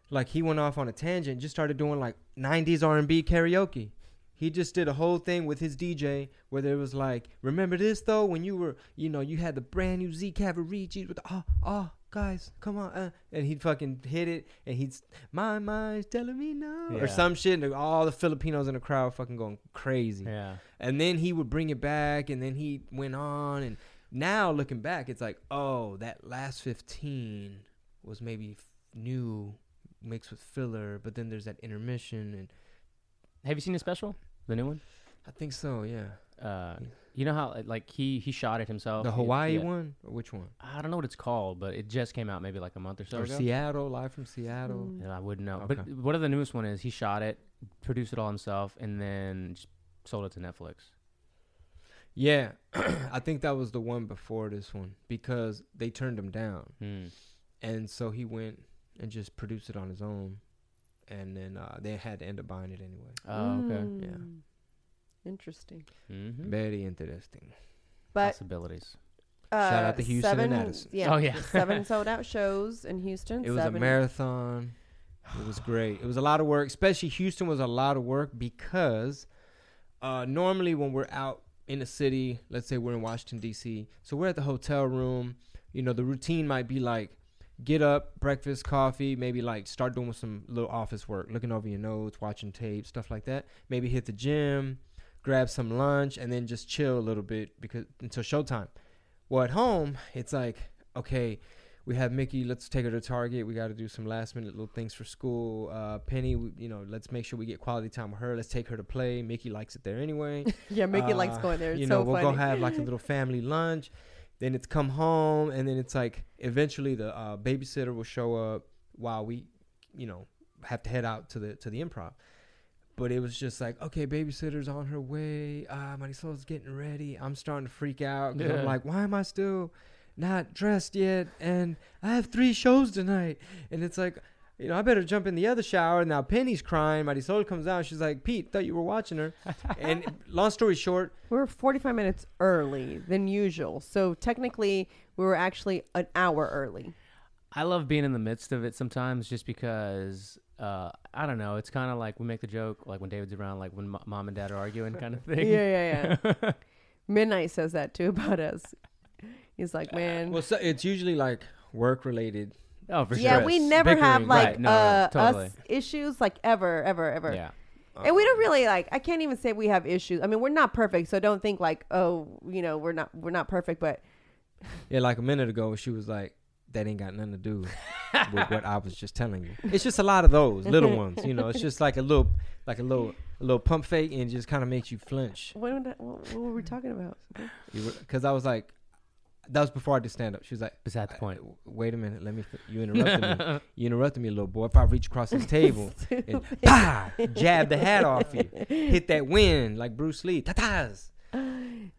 like, he went off on a tangent, just started doing like '90s R&B karaoke. He just did a whole thing with his DJ where there was like, remember this though when you were, you know, you had the brand new Z Cavariccis with the, oh, oh, guys, come on, uh, and he'd fucking hit it, and he'd my mind's telling me no, Yeah. or some shit, and all the Filipinos in the crowd fucking going crazy yeah. and then he would bring it back and then he went on and now looking back it's like oh that last 15 was maybe f- new mixed with filler but then there's that intermission and Have you seen the special, the new one? i think so yeah Uh, you know how like he he shot it himself. the hawaii yeah. one or which one I don't know what it's called, but it just came out maybe like a month or so or ago. seattle live from seattle Mm. Yeah, I wouldn't know. Okay. But what the newest one is, he shot it, produced it all himself, and then just sold it to Netflix. yeah i think that was the one before this one because they turned him down Hmm. and so he went and just produce it on his own and then uh, they had to end up buying it anyway Oh, okay. Yeah. Mm. Interesting. Mm-hmm. very interesting But Possibilities. uh, Shout out to Houston and seven, Addison. Yeah, Oh, yeah. seven sold out shows in Houston. It was seven. a marathon. It was great. It was a lot of work, especially Houston was a lot of work because uh, normally when we're out in the city, let's say we're in Washington D.C., so we're at the hotel room. You know, the routine might be like get up, breakfast, coffee, maybe like start doing some little office work, looking over your notes, watching tape, stuff like that. Maybe hit the gym, grab some lunch, and then just chill a little bit because until showtime. Well, at home, it's like okay, we have Mickey. Let's take her to Target. We got to do some last minute little things for school. Uh, Penny, we, you know, let's make sure we get quality time with her. Let's take her to play. Mickey likes it there anyway. Yeah, Mickey likes Uh, going there. It's you so know, we'll funny. go have like a little family lunch. Then it's come home, and then it's like eventually the uh, babysitter will show up while we, you know, have to head out to the to the improv. But it was just like, okay, babysitter's on her way. Ah, Marisol's getting ready. I'm starting to freak out 'cause Yeah. I'm like, why am I still not dressed yet? And I have three shows tonight. And it's like, you know, I better jump in the other shower. Now Penny's crying. Marisol comes out. She's like, Pete, thought you were watching her. and long story short, We were 45 minutes early than usual. So technically, we were actually an hour early. I love being in the midst of it sometimes, just because uh, I don't know. It's kind of like we make the joke, like when David's around, like when mo- mom and dad are arguing, kind of thing. Yeah, yeah, yeah. Midnight says that too about us. He's like, man. well, so it's usually like work related. Oh, for yeah, sure. we never have like right, no, uh, totally. us issues like ever, ever, ever. Yeah. And we don't really like. I can't even say we have issues. I mean, we're not perfect, so don't think like, oh, you know, we're not we're not perfect. But Yeah, like a minute ago, she was like, "That ain't got nothing to do with what I was just telling you." It's just a lot of those little ones, you know. It's just like a little, like a little, a little pump fake, and just kind of makes you flinch. what, what, what were we talking about? Because I was like, that was before I did stand up. She was like, Beside the point. "Uh, "Wait a minute, let me." fi- You interrupted me. You interrupted me, little boy. If I reach across this table and pa, jab the hat off you, hit that wind like Bruce Lee. Tatas.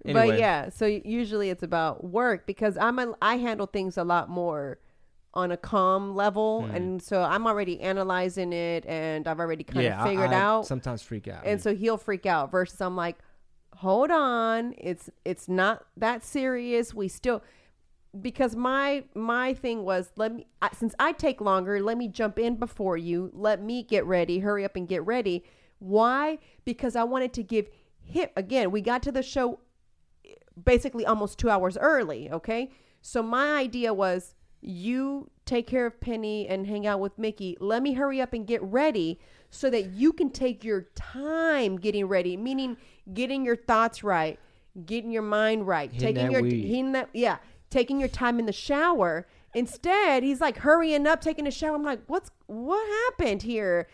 But yeah, so usually it's about work because I'm a, I handle things a lot more on a calm level, Hmm. and so I'm already analyzing it, and I've already kind yeah, of I- figured I out. Sometimes freak out. and so he'll freak out versus i'm like hold on it's it's not that serious. We still because my my thing was let me since i take longer let me jump in before you. Let me get ready hurry up and get ready. Why? Because i wanted to give him again we got to the show basically almost two hours early okay? So my idea was you take care of penny and hang out with mickey. Let me hurry up and get ready so that you can take your time getting ready meaning getting your thoughts right, getting your mind right, Hitting taking your weed. hitting that yeah, taking your time in the shower. Instead, he's like hurrying up, taking a shower. I'm like, what's what happened here?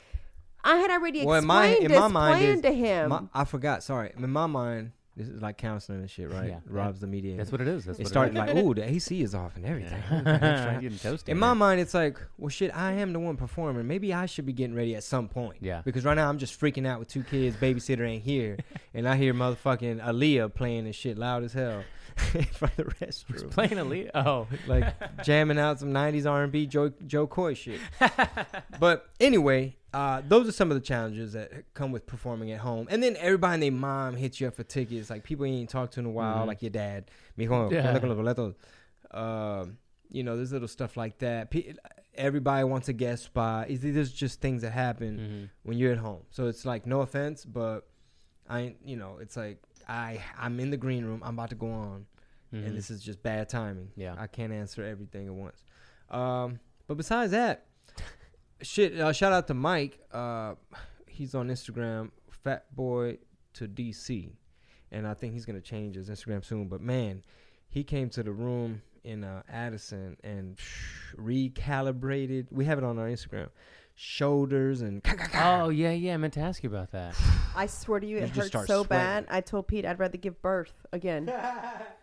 I had already Well, in explained my in this my mind plan is to him. my- I forgot. Sorry, in my mind, this is like counseling and shit, right? Yeah. Rob's the mediator. That's what it is. That's it started it like, ooh, the AC is off and everything. Yeah. In my mind, it's like, well, shit, I am the one performing. Maybe I should be getting ready at some point. Yeah. Because right now I'm just freaking out with two kids, babysitter ain't here, and I hear motherfucking Aaliyah playing and shit loud as hell from the restroom, playing a lead. Oh, like jamming out some '90s R&B Joe Jo Koy shit. but anyway, uh, those are some of the challenges that come with performing at home. And then everybody and their mom hits you up for tickets, like people you ain't talked to in a while, Mhm. like your dad. Yeah. con los boletos. Um, you know, there's little stuff like that. Everybody wants a guest spot. There's just things that happen Mhm. when you're at home. So it's like no offense, but I, you know, it's like I I'm in the green room. I'm about to go on, Mhm. and this is just bad timing. Yeah. I can't answer everything at once. Um, but besides that, shit. Uh, shout out to Mike. Uh, he's on Instagram, Fat Boy to DC, and I think he's gonna change his Instagram soon. But man, he came to the room in uh, Addison and recalibrated. We have it on our Instagram. Shoulders and Oh yeah, yeah. I meant to ask you about that. I swear to you, You it just hurts so sweating. bad. I told Pete I'd rather give birth again.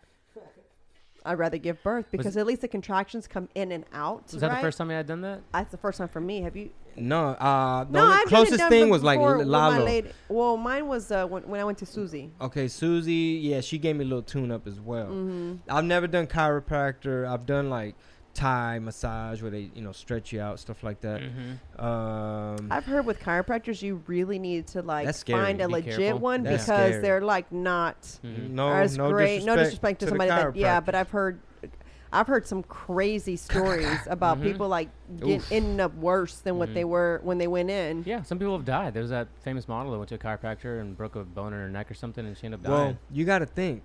I'd rather give birth because at least the contractions come in and out. Was that right? the first time you had done that? That's the first time for me. Have you? no. Uh, the no, only I've done it closest thing was like before with my Lalo. lady- Well, mine was uh, when, when I went to Susie. Okay, Susie, yeah, she gave me a little tune up as well. hmm I've never done chiropractor. I've done like Thai massage where they, you know, stretch you out, stuff like that. Mm-hmm. Um, I've heard with chiropractors, you really need to like find a Be legit careful. one That's because scary. they're like not Mhm. no, as no great. disrespect no disrespect to, the somebody that yeah, but I've heard. I've heard some crazy stories about Mhm. people like get, Oof. ending up worse than what they were when they went in. Yeah, some people have died. There was that famous model that went to a chiropractor and broke a bone in her neck or something, and she ended up dying. well, dying. you got to think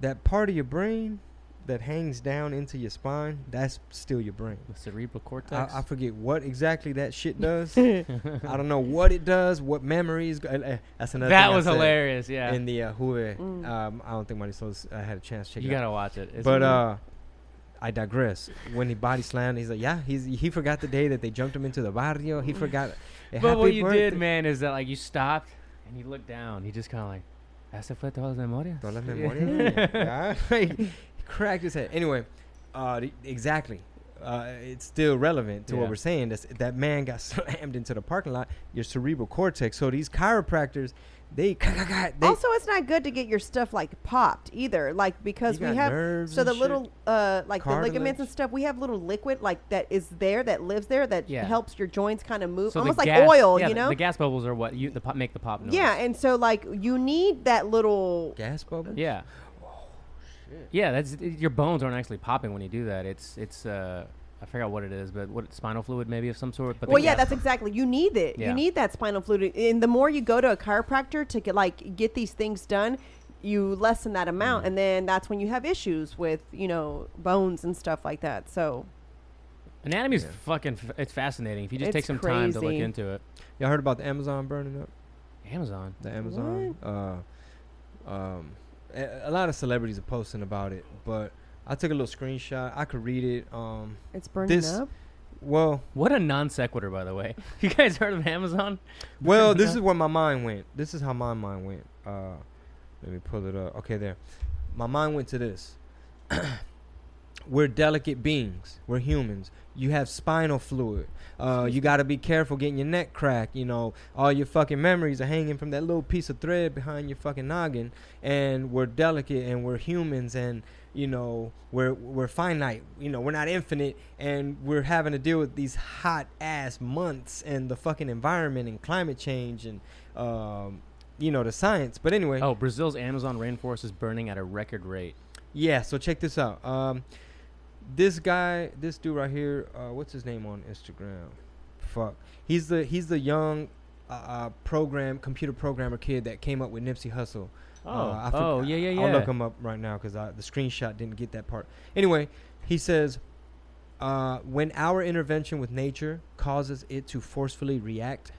that part of your brain that hangs down into your spine, that's still your brain. the cerebral cortex. I forget what exactly that shit does. I don't know what it does, what memories. Go- uh, uh, that's another. that thing I was said hilarious. Yeah, In the uh, Hue, Mm. um, I don't think Marisol's uh, had a chance to check you it out. gotta watch it. It's But really- uh, I digress. When he body slammed, he's like, "Yeah, he's he forgot the day that they jumped him into the barrio. He forgot." a but happy what you did, man, is that like you stopped and you looked down. He just kind of like, "Esa fue todas las memorias." Todas las memorias. Yeah. cracked his head. Anyway, uh, exactly. Uh, it's still relevant to Yeah. what we're saying. That's, that man got slammed into the parking lot. Your cerebral cortex. So these chiropractors, they, they also, it's not good to get your stuff like popped either, like because we have so the shit. little uh like the ligaments and stuff. We have little liquid like that is there that lives there that Yeah. helps your joints kind of move, So almost like gas- oil, yeah, you the- know? The gas bubbles are what you the pop, make the pop noise. yeah, and so like you need that little. gas bubble. Yeah. Yeah, that's it- your bones aren't actually popping when you do that. It's it's uh I forgot what it is, but what spinal fluid maybe of some sort. But Well, yeah, gas- that's exactly. You need it. Yeah. You need that spinal fluid, and the more you go to a chiropractor to get like get these things done, you lessen that amount, Mm. and then that's when you have issues with you know bones and stuff like that. So anatomy's Yeah. fucking f- it's fascinating. If you just It's take some time to look into it. Y'all heard about the Amazon burning up? Amazon. The Amazon. Uh, um, a, a lot of celebrities are posting about it, but I took a little screenshot. I could read it. Um, it's burning This- up. well, What a non sequitur, by the way. You guys heard of Amazon? well, this is where my mind went. This is how my mind went. Uh, let me pull it up. Okay, there. My mind went to this. We're delicate beings. We're humans. You have spinal fluid. Uh, you got to be careful getting your neck cracked. You know, all your fucking memories are hanging from that little piece of thread behind your fucking noggin. And we're delicate and we're humans and you know we're we're finite. You know, we're not infinite and we're having to deal with these hot ass months and the fucking environment and climate change and um, you know the science. But anyway, Oh, Brazil's Amazon rainforest is burning at a record rate. yeah, so check this out. Um, this guy, this dude right here, uh, what's his name on Instagram? Fuck, he's the he's the young uh, uh, program computer programmer kid that came up with Nipsey Hussle. Oh, Uh, oh, yeah, yeah, yeah. I'll look him up right now because the screenshot didn't get that part. Anyway, he says, uh, when our intervention with nature causes it to forcefully react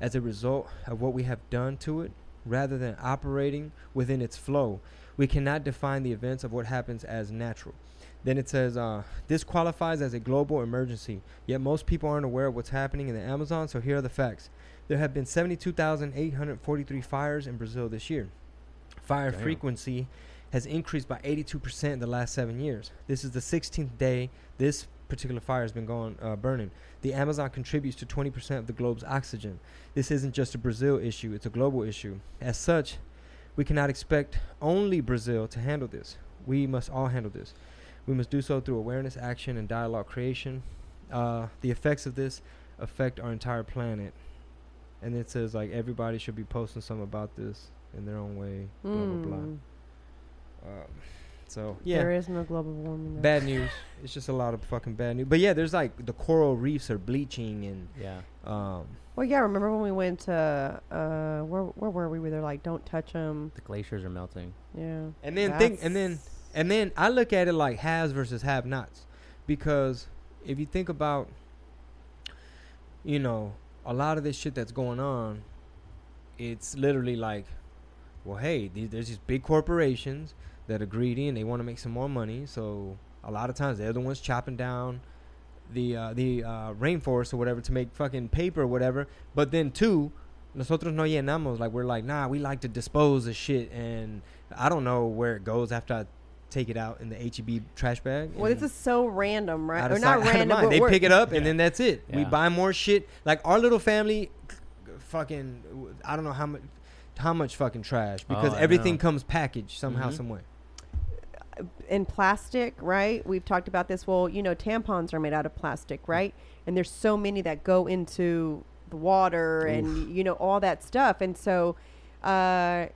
as a result of what we have done to it, rather than operating within its flow. We cannot define the events of what happens as natural. Then it says, uh, this qualifies as a global emergency, yet most people aren't aware of what's happening in the Amazon, so here are the facts. There have been 72,843 fires in Brazil this year. Fire Damn. frequency has increased by 82% in the last seven years. This is the 16th day this particular fire has been going uh, burning. The Amazon contributes to 20% of the globe's oxygen. This isn't just a Brazil issue, it's a global issue. As such, we cannot expect only Brazil to handle this. We must all handle this. We must do so through awareness, action, and dialogue creation. Uh, the effects of this affect our entire planet. And it says, like, everybody should be posting something about this in their own way, blah, blah, blah. Mm. Um, so, yeah. There is no global warming. though. Bad news. It's just a lot of fucking bad news. But yeah, there's like the coral reefs are bleaching and Yeah. um Well, yeah. Remember when we went to uh, where where were we? We were like, don't touch them. The glaciers are melting. Yeah. and then think and then and then I look at it like haves versus have nots. Because if you think about you know, a lot of this shit that's going on, it's literally like, well, hey, there's these big corporations that are greedy and they want to make some more money. So a lot of times they're the ones chopping down the uh, the uh, rainforest or whatever to make fucking paper or whatever. But then two, nosotros no llenamos. Like we're like, nah, we like to dispose of shit, and I don't know where it goes after I take it out in the HEB trash bag. Well, this is so random, right? Or of not sight, random. They pick it up and then that's it. We buy more shit. Like our little family, fucking, I don't know how much. How much fucking trash? Because Oh, everything know. comes packaged somehow, Mhm. some way. in plastic, right? We've talked about this. Well, you know, tampons are made out of plastic, right? And there's so many that go into the water and you know all that stuff. And so, uh,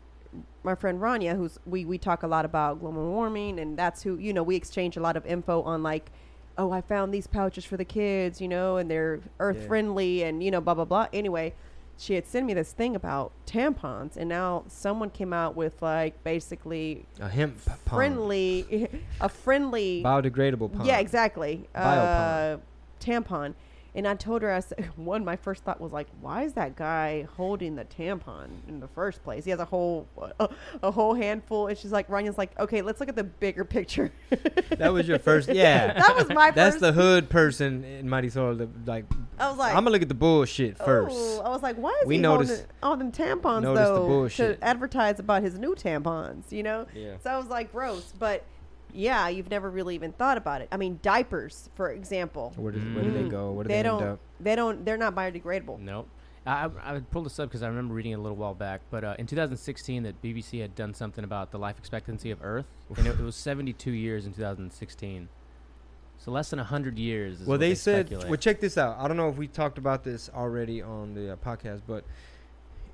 my friend Rania, who's we we talk a lot about global warming, and that's who you know we exchange a lot of info on like. Oh, I found these pouches for the kids, you know, and they're earth Yeah. friendly and, you know, blah, blah, blah. Anyway, she had sent me this thing about tampons, and now someone came out with like basically A hemp friendly, a friendly. biodegradable pond. Yeah, exactly. Uh, tampon. And I told her, I said, one, my first thought was like, why is that guy holding the tampon in the first place? He has a whole, a, a whole handful. And she's like, Ryan's like, okay, let's look at the bigger picture. That was your first. Yeah. that was my That's first. the hood person in Mighty Soul. That, like, I was like, I'm gonna look at the bullshit first. Oh, I was like, why is We he noticed- holding all them tampons the though bullshit. to advertise about his new tampons? You know. Yeah. So I was like, gross. But yeah, you've never really even thought about it. I mean, diapers, for example. Where, does, where do they go? Where do they, they, don't. end up? They don't. They're not biodegradable. Nope. I, I I pulled this up because I remember reading it a little while back. But uh, in 2016, that BBC had done something about the life expectancy of Earth, and it, it was 72 years in 2016. So less than 100 years. Is Well, what they, they said. speculate. Well, check this out. I don't know if we talked about this already on the uh, podcast, but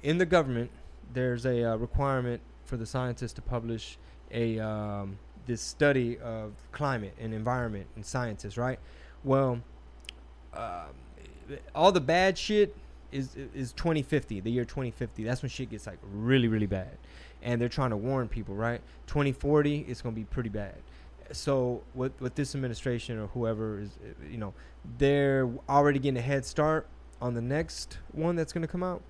in the government, there's a uh, requirement for the scientists to publish a um, this study of climate and environment and scientists, right? Well, um, all the bad shit is is 2050, the year 2050. That's when shit gets like really really bad, and they're trying to warn people, right? 2040, it's gonna be pretty bad. So with with this administration or whoever is, uh, you know, they're already getting a head start on the next one that's gonna come out.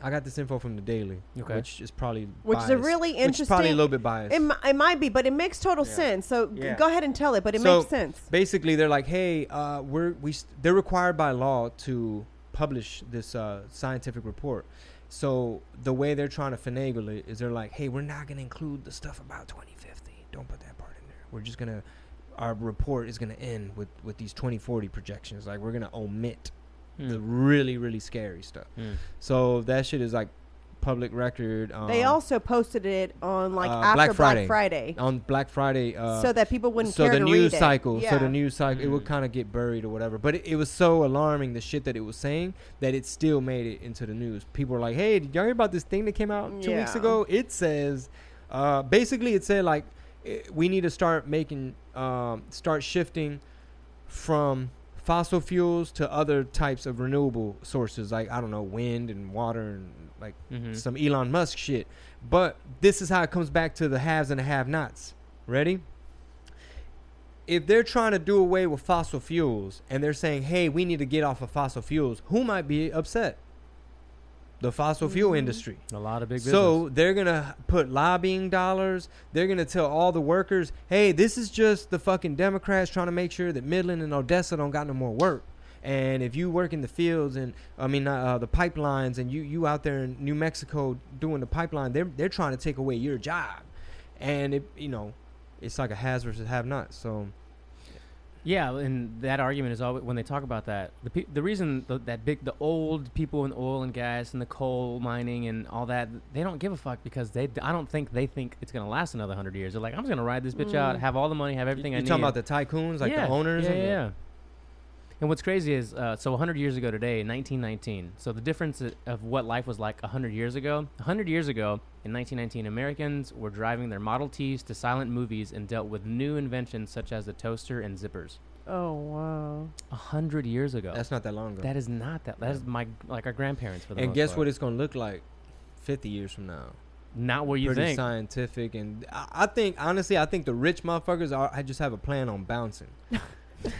I got this info from the Daily, Okay. which is probably Which is a biased, really which is probably a little bit biased. It, it might be, but it makes total Yeah. sense. So Yeah. go ahead and tell it, but it So, makes sense. basically they're like hey uh, we're we st- they're required by law to publish this uh, scientific report so the way they're trying to finagle it is they're like hey we're not going to include the stuff about 2050 don't put that part in there we're just going to our report is going to end with with these 2040 projections like we're going to omit Hmm. the really really scary stuff Hmm. so that shit is like public record um, they also posted it on like uh, after Black Black Friday. Friday, on black friday uh, so that people wouldn't so care the to news read it. cycle so the news cycle it would Mm. kind of get buried or whatever but it, it was so alarming the shit that it was saying that it still made it into the news people were like hey did y'all hear about this thing that came out two weeks ago it says uh, basically it said like eh, we need to start making um, start shifting from fossil fuels to other types of renewable sources like i don't know wind and water and like Mhm. some Elon Musk shit. But this is how it comes back to the haves and the have-nots. Ready? If they're trying to do away with fossil fuels and they're saying, "Hey, we need to get off of fossil fuels," who might be upset? The fossil fuel Mhm. industry. A lot of big business. So they're gonna put lobbying dollars. They're gonna tell all the workers, "Hey, this is just the fucking Democrats trying to make sure that Midland and Odessa don't got no more work." And if you work in the fields and I mean uh, uh, the pipelines, and you you out there in New Mexico doing the pipeline, they're they're trying to take away your job, and it you know, it's like a has versus have not. So Yeah, and that argument is always when they talk about that. The pe- the reason the, that big the old people in oil and gas and the coal mining and all that they don't give a fuck because they I don't think they think it's gonna last another hundred years. They're like I'm just gonna ride this bitch out, Mm. have all the money, have everything you I need. talking about the tycoons, like yeah, the owners. Yeah, yeah, yeah. And what's crazy is, uh, so 100 years ago today, 1919. So the difference of what life was like 100 years ago. 100 years ago, in 1919, Americans were driving their Model Ts to silent movies and dealt with new inventions such as the toaster and zippers. Oh wow. 100 years ago. That's not that long ago. that is not that. That is my like our grandparents for the and most guess part. what it's gonna look like 50 years from now. Not what you pretty think. scientific, and I, I think honestly, I think the rich motherfuckers are. I just have a plan on bouncing.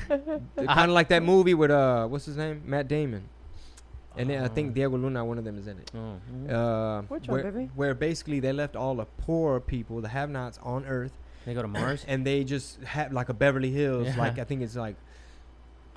kind of like that movie with uh, what's his name, Matt Damon, and then I think Oh. Diego Luna, one of them is in it. Oh, mhm. Uh, Which one, where, baby? where basically they left all the poor people, the have-nots, on Earth, they go to Mars. and they just have like a Beverly Hills. Yeah. Like I think it's like,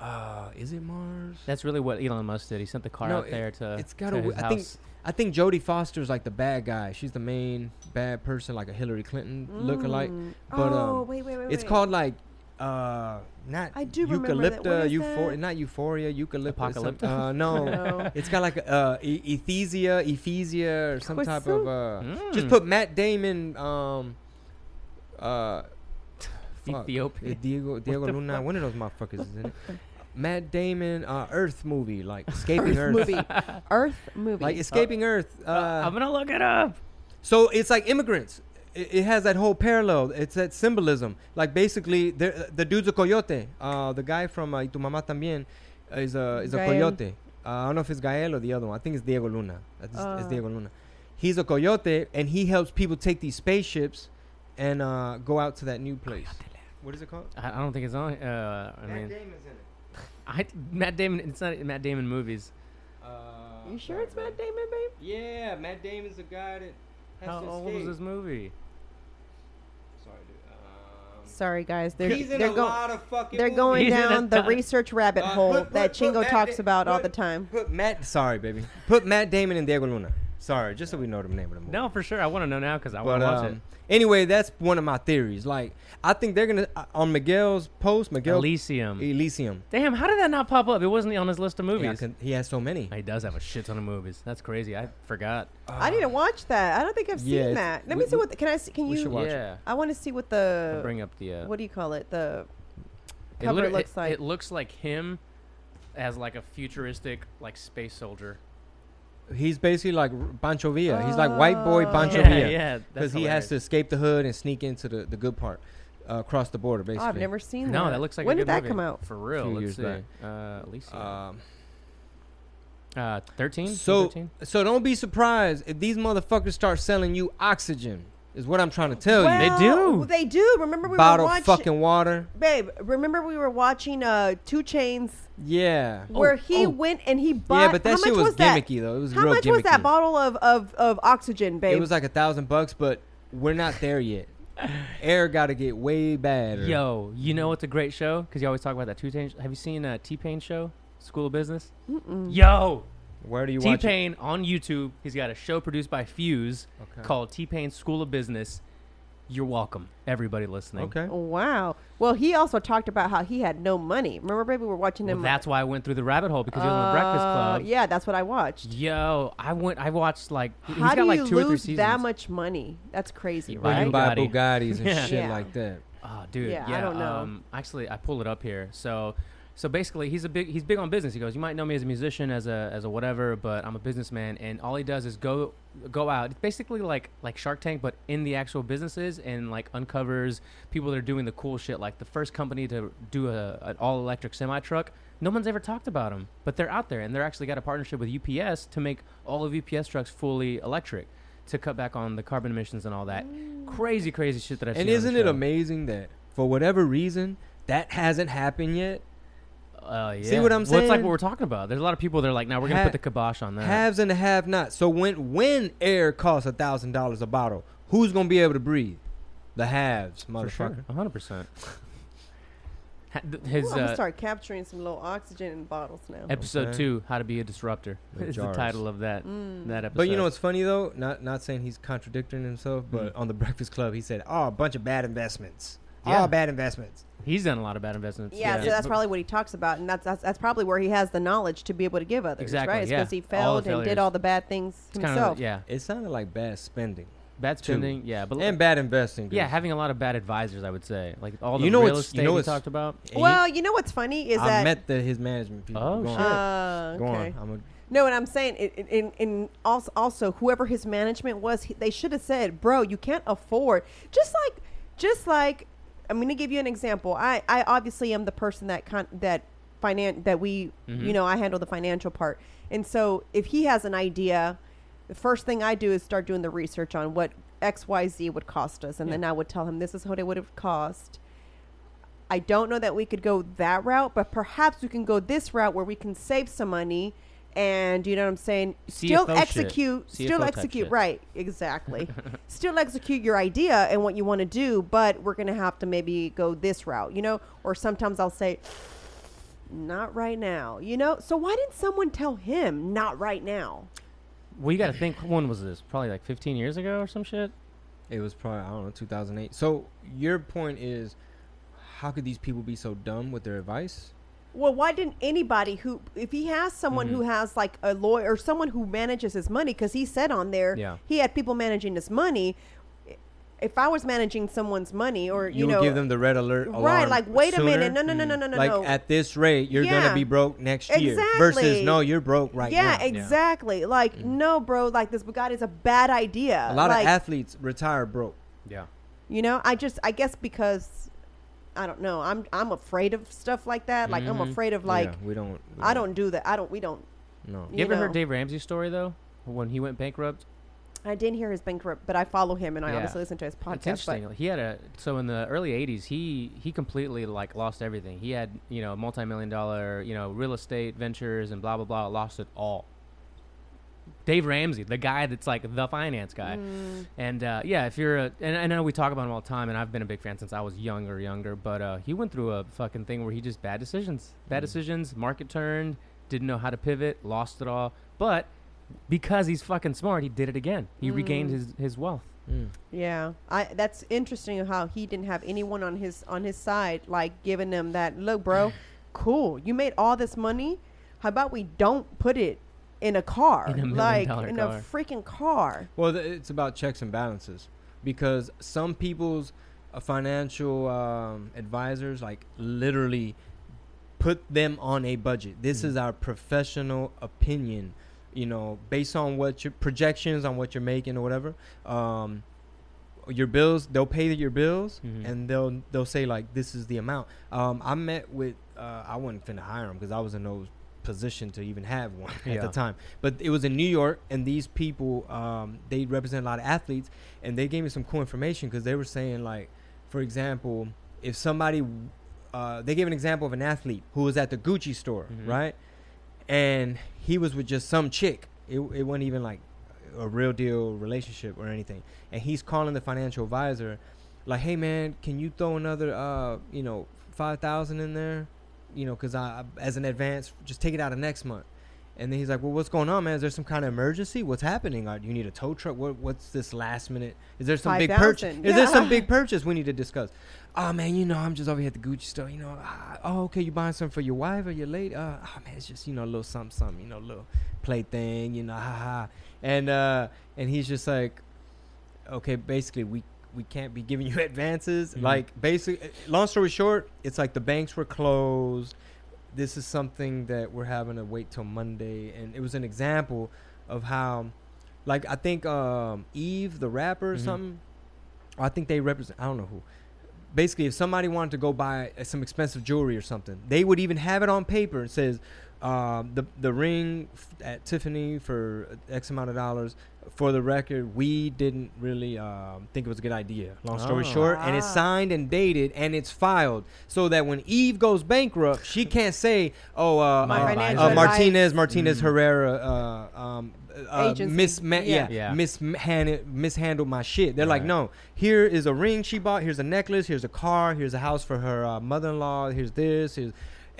uh, is it Mars? That's really what Elon Musk did. He sent the car No, out there to. it's gotta to his I think house. I think Jodie Foster's like the bad guy. She's the main bad person, like a Hillary Clinton lookalike. Mm. But, oh um, wait, wait, wait. It's wait. called like uh not I do remember that. What eucalypta, is euphoria, that? not euphoria, eucalypta. some- Apocalypta? Uh, no, No. it's got like uh e- Ethesia, Ephesia, or some type of uh. Just Mm. put Matt Damon. Um. Uh. fuck. Ethiopia. Uh, Diego Diego the Luna. fuck? One of those motherfuckers is in it. Matt Damon. Uh, Earth movie like escaping Earth. movie. Earth movie. Like escaping Earth. Uh, I'm gonna look it up. so it's like immigrants. It, it has that whole parallel. It's that symbolism. Like basically, the dude's a coyote. Uh, the guy from uh, Y Tu Mamá También is a is a Gael. coyote. Uh, I don't know if it's Gael or the other one. I think it's Diego Luna. It's, it's Uh. Diego Luna. He's a coyote, and he helps people take these spaceships and uh, go out to that new place. What is it called? I, I don't think it's on. Uh, I mean, Damon's in it. I, Matt Damon. It's not Matt Damon movies. Uh, you sure it's Matt Damon, babe? Yeah, Matt Damon's the guy that has How to old is escape. this movie? Sorry, dude. Sorry, guys. They're he's in they're a going lot of fucking they're going He's in a down the ton. research rabbit Uh, hole put- that put- put Chingo Matt talks Da- about all the time. Put Matt. Sorry, baby. Put Matt Damon and Diego Luna. Sorry, just so we know the name of the movie. No, for sure. I want to know now because I want to watch um, anyway, that's one of my theories. Like, I think they're gonna uh, on Miguel's post. Miguel Elysium. Elysium. Damn, how did that not pop up? It wasn't on his list of Yeah, movies. 'cause he has so many. he does have a shit ton of movies. That's crazy. I forgot. I need to watch that. I don't think I've seen Yeah, it's- that. Let we- me see what. Can I? See, can we you? should watch it. yeah. I want to see what I'll the. bring up the. Uh, What do you call it? The cover literally- looks it, like. It looks like him as like a futuristic like space soldier. He's basically like Pancho Villa. He's like white boy Oh. Pancho yeah, Villa. yeah. Because he has to escape the hood and sneak into the, the good part, uh, across the border, Oh, basically. I've never seen that. No, that looks like when a did that movie. come out? For real. Let's years see. back. Uh, Elysium. Um, Uh, 13? so 13? so don't be surprised if these motherfuckers start selling you oxygen. Is what I'm trying to tell you. They do. They do. Remember we Bottled were watching. Bottle fucking water. Babe, remember we were watching uh 2 Chainz Yeah. where he oh. went and he bought. Yeah, but that how shit much was, that? gimmicky though. It was How real much gimmicky. was that bottle of, of, of oxygen, babe? It was like a thousand bucks, but we're not there yet. Air got to get way bad. Yo, you know what's a great show? Because you always talk about that Two Pain. Have you seen uh, T Pain show, School of Business? Mm-mm. Yo, Where do you T watch it? Pain on YouTube. He's got a show produced by Fuse Okay. called T Pain School of Business. You're welcome, everybody listening. Okay. Wow. Well, he also talked about how he had no money. Remember, babe, we were watching Well, him. that's why I went through the rabbit hole because he was on the Breakfast Uh, Club. Yeah, that's what I watched. Yo, I went. I watched like he's How got do like you two or three lose seasons. that much money? That's crazy, Right. When right? buy Bugatti. Bugattis and Yeah. shit Yeah. like that. Oh, dude. Yeah, Yeah, I don't know. Um, actually, I pulled it up here. So, so basically, he's a big he's big on business. He goes, you might know me as a musician, as a as a whatever, but I'm a businessman, and all he does is go go out. It's basically like like Shark Tank, but in the actual businesses, and like uncovers people that are doing the cool shit. Like the first company to do a an all electric semi truck. No one's ever talked about them, but they're out there, and they're actually got a partnership with UPS to make all of UPS trucks fully electric. To cut back on the carbon emissions and all that, mm. crazy, crazy shit that I've And seen. on the isn't it show. amazing that for whatever reason that hasn't happened yet? Uh, yeah. See what I'm saying? Well, it's like what we're talking about. There's a lot of people that are like, now we're gonna Ha- put the kibosh on that. Haves and the have not. So when when air costs a thousand dollars a bottle, who's gonna be able to breathe? The haves, motherfucker. sure, hundred percent. His Ooh, I'm gonna uh, start capturing some low oxygen in bottles now. episode Okay. two, "How to Be a Disruptor," The is the title of that Mm. that episode. But you know what's funny though? Not not saying he's contradicting himself, but Mhm. on the Breakfast Club he said, "Oh, a bunch of bad investments. Yeah. All bad investments." he's done a lot of bad investments. Yeah, so that's probably what he talks about, and that's, that's that's probably where he has the knowledge to be able to give others, Exactly, right? It's yeah. because he failed and did all the bad things It's kind himself. of yeah, It sounded like bad spending bad Too. spending. Yeah, but and bad investing. 'cause- yeah, having a lot of bad advisors, I would say, like all the You know real what's- you know we what's- talked about. Well, you know what's funny is I that met the his management people. Oh, Go on. shit. uh, Go okay. on. I'm a, No, and I'm saying, in, in, in also, also, whoever his management was, he, they should have said, "Bro, you can't afford." Just like, just like, I'm going to give you an example. I, I obviously am the person that con- that finan- that we, Mhm. you know, I handle the financial part, and so if he has an idea, the first thing I do is start doing the research on what X Y Z would cost us, and then I would tell him this is what it would have cost. I don't know that we could go that route, but perhaps we can go this route where we can save some money and you know what I'm saying? Still CFO execute, still CFO type execute, shit. right? Exactly. still execute your idea and what you want to do, but we're gonna have to maybe go this route, you know? Or sometimes I'll say, not right now, you know? So why didn't someone tell him not right now? Well, you got to think. When was this? Probably like 15 years ago or some shit. it was probably I don't know 2008. So your point is, how could these people be so dumb with their advice? Well, why didn't anybody who, if he has someone who Mhm. has like a lawyer or someone who manages his money, because he said on there Yeah. he had people managing his money. If I was managing someone's money, or you, You, know, give them the red alert. right? Like, wait a minute, no, no, no, no, no, no, like no. at this rate, you're Yeah. gonna be broke next year. Versus no, you're broke right now. yeah, now. exactly. Like, no, bro, like this Bugatti's a bad idea. A lot like, of athletes retire broke. Yeah. You know, I just, I guess because I don't know, I'm, I'm afraid of stuff like that. Like, I'm Mhm. afraid of like, yeah, we don't. we I don't do that. I don't. We don't. No. You, You ever heard. Dave Ramsey's story though? When he went bankrupt, I didn't hear his bankrupt, but I follow him and I Yeah. obviously listen to his podcast. it's interesting. He had a so in the early '80s, he he completely like lost everything. He had you know multi-million dollar you know real estate ventures and blah blah blah. Lost it all. Dave Ramsey, the guy that's like the finance guy, Mm, and uh, yeah, if you're a, and I know we talk about him all the time, and I've been a big fan since I was younger, younger. But uh, he went through a fucking thing where he just bad decisions, bad Mm. decisions, market turned, didn't know how to pivot, lost it all. But because he's fucking smart, he did it again. He regained Mm. his his wealth. Mm. yeah, I. That's interesting how he didn't have anyone on his on his side, like giving him that look, bro. Cool, you made all this money. How about we don't put it in a car, In a like dollar in car. a freaking car? Well, th- it's about checks and balances because some people's uh, financial um, advisors like literally put them on a budget. This Mm. is our professional opinion, you know, based on what your projections on what you're making or whatever. Um, your bills, they'll pay your bills, Mhm. and they'll they'll say like this is the amount. Um, I met with uh, I wasn't finna hire him because I was in no position to even have one at Yeah. the time. But it was in New York, and these people um, they represent a lot of athletes, and they gave me some cool information because they were saying like, for example, if somebody uh, they gave an example of an athlete who was at the Gucci store, Mhm. right? And he was with just some chick. It, it wasn't even like a real deal relationship or anything. And he's calling the financial advisor, like, "Hey man, can you throw another, uh, you know, five thousand in there, you know, because I as an advance, just take it out of next month." And then he's like, "Well, what's going on, man? Is there some kind of emergency? What's happening? Or do you need a tow truck? What, what's this last minute? Is there some big purchase? 5,000. Is there some big purchase we need to discuss?" Oh man, you know, I'm just over here at the Gucci store. You know, ah, oh okay, you buying something for your wife or your lady? Uh, oh man, it's just you know a little something, something, you know, a little plaything, you know, ha ha. And uh, and he's just like, okay, basically we we can't be giving you advances. Mhm. Like basically, long story short, it's like the banks were closed. This is something that we're having to wait till Monday, and it was an example of how, like I think um, Eve, the rapper, or Mhm. something. I think they represent. I don't know who. Basically, if somebody wanted to go buy uh, some expensive jewelry or something, they would even have it on paper and says, Um, the the ring f- at Tiffany for X amount of dollars. For the record, we didn't really um, think it was a good idea. Long story Oh. short, and it's Ah. signed and dated and it's filed so that when Eve goes bankrupt, she can't say, "Oh, uh, My uh, uh. Martinez Martinez Mm. Herrera, uh, um, uh, Agency. misma- yeah, Yeah. mishandled mishandled my shit." They're like, Right. "No, here is a ring she bought. Here's a necklace. Here's a car. Here's a house for her uh, mother-in-law. Here's this. Here's,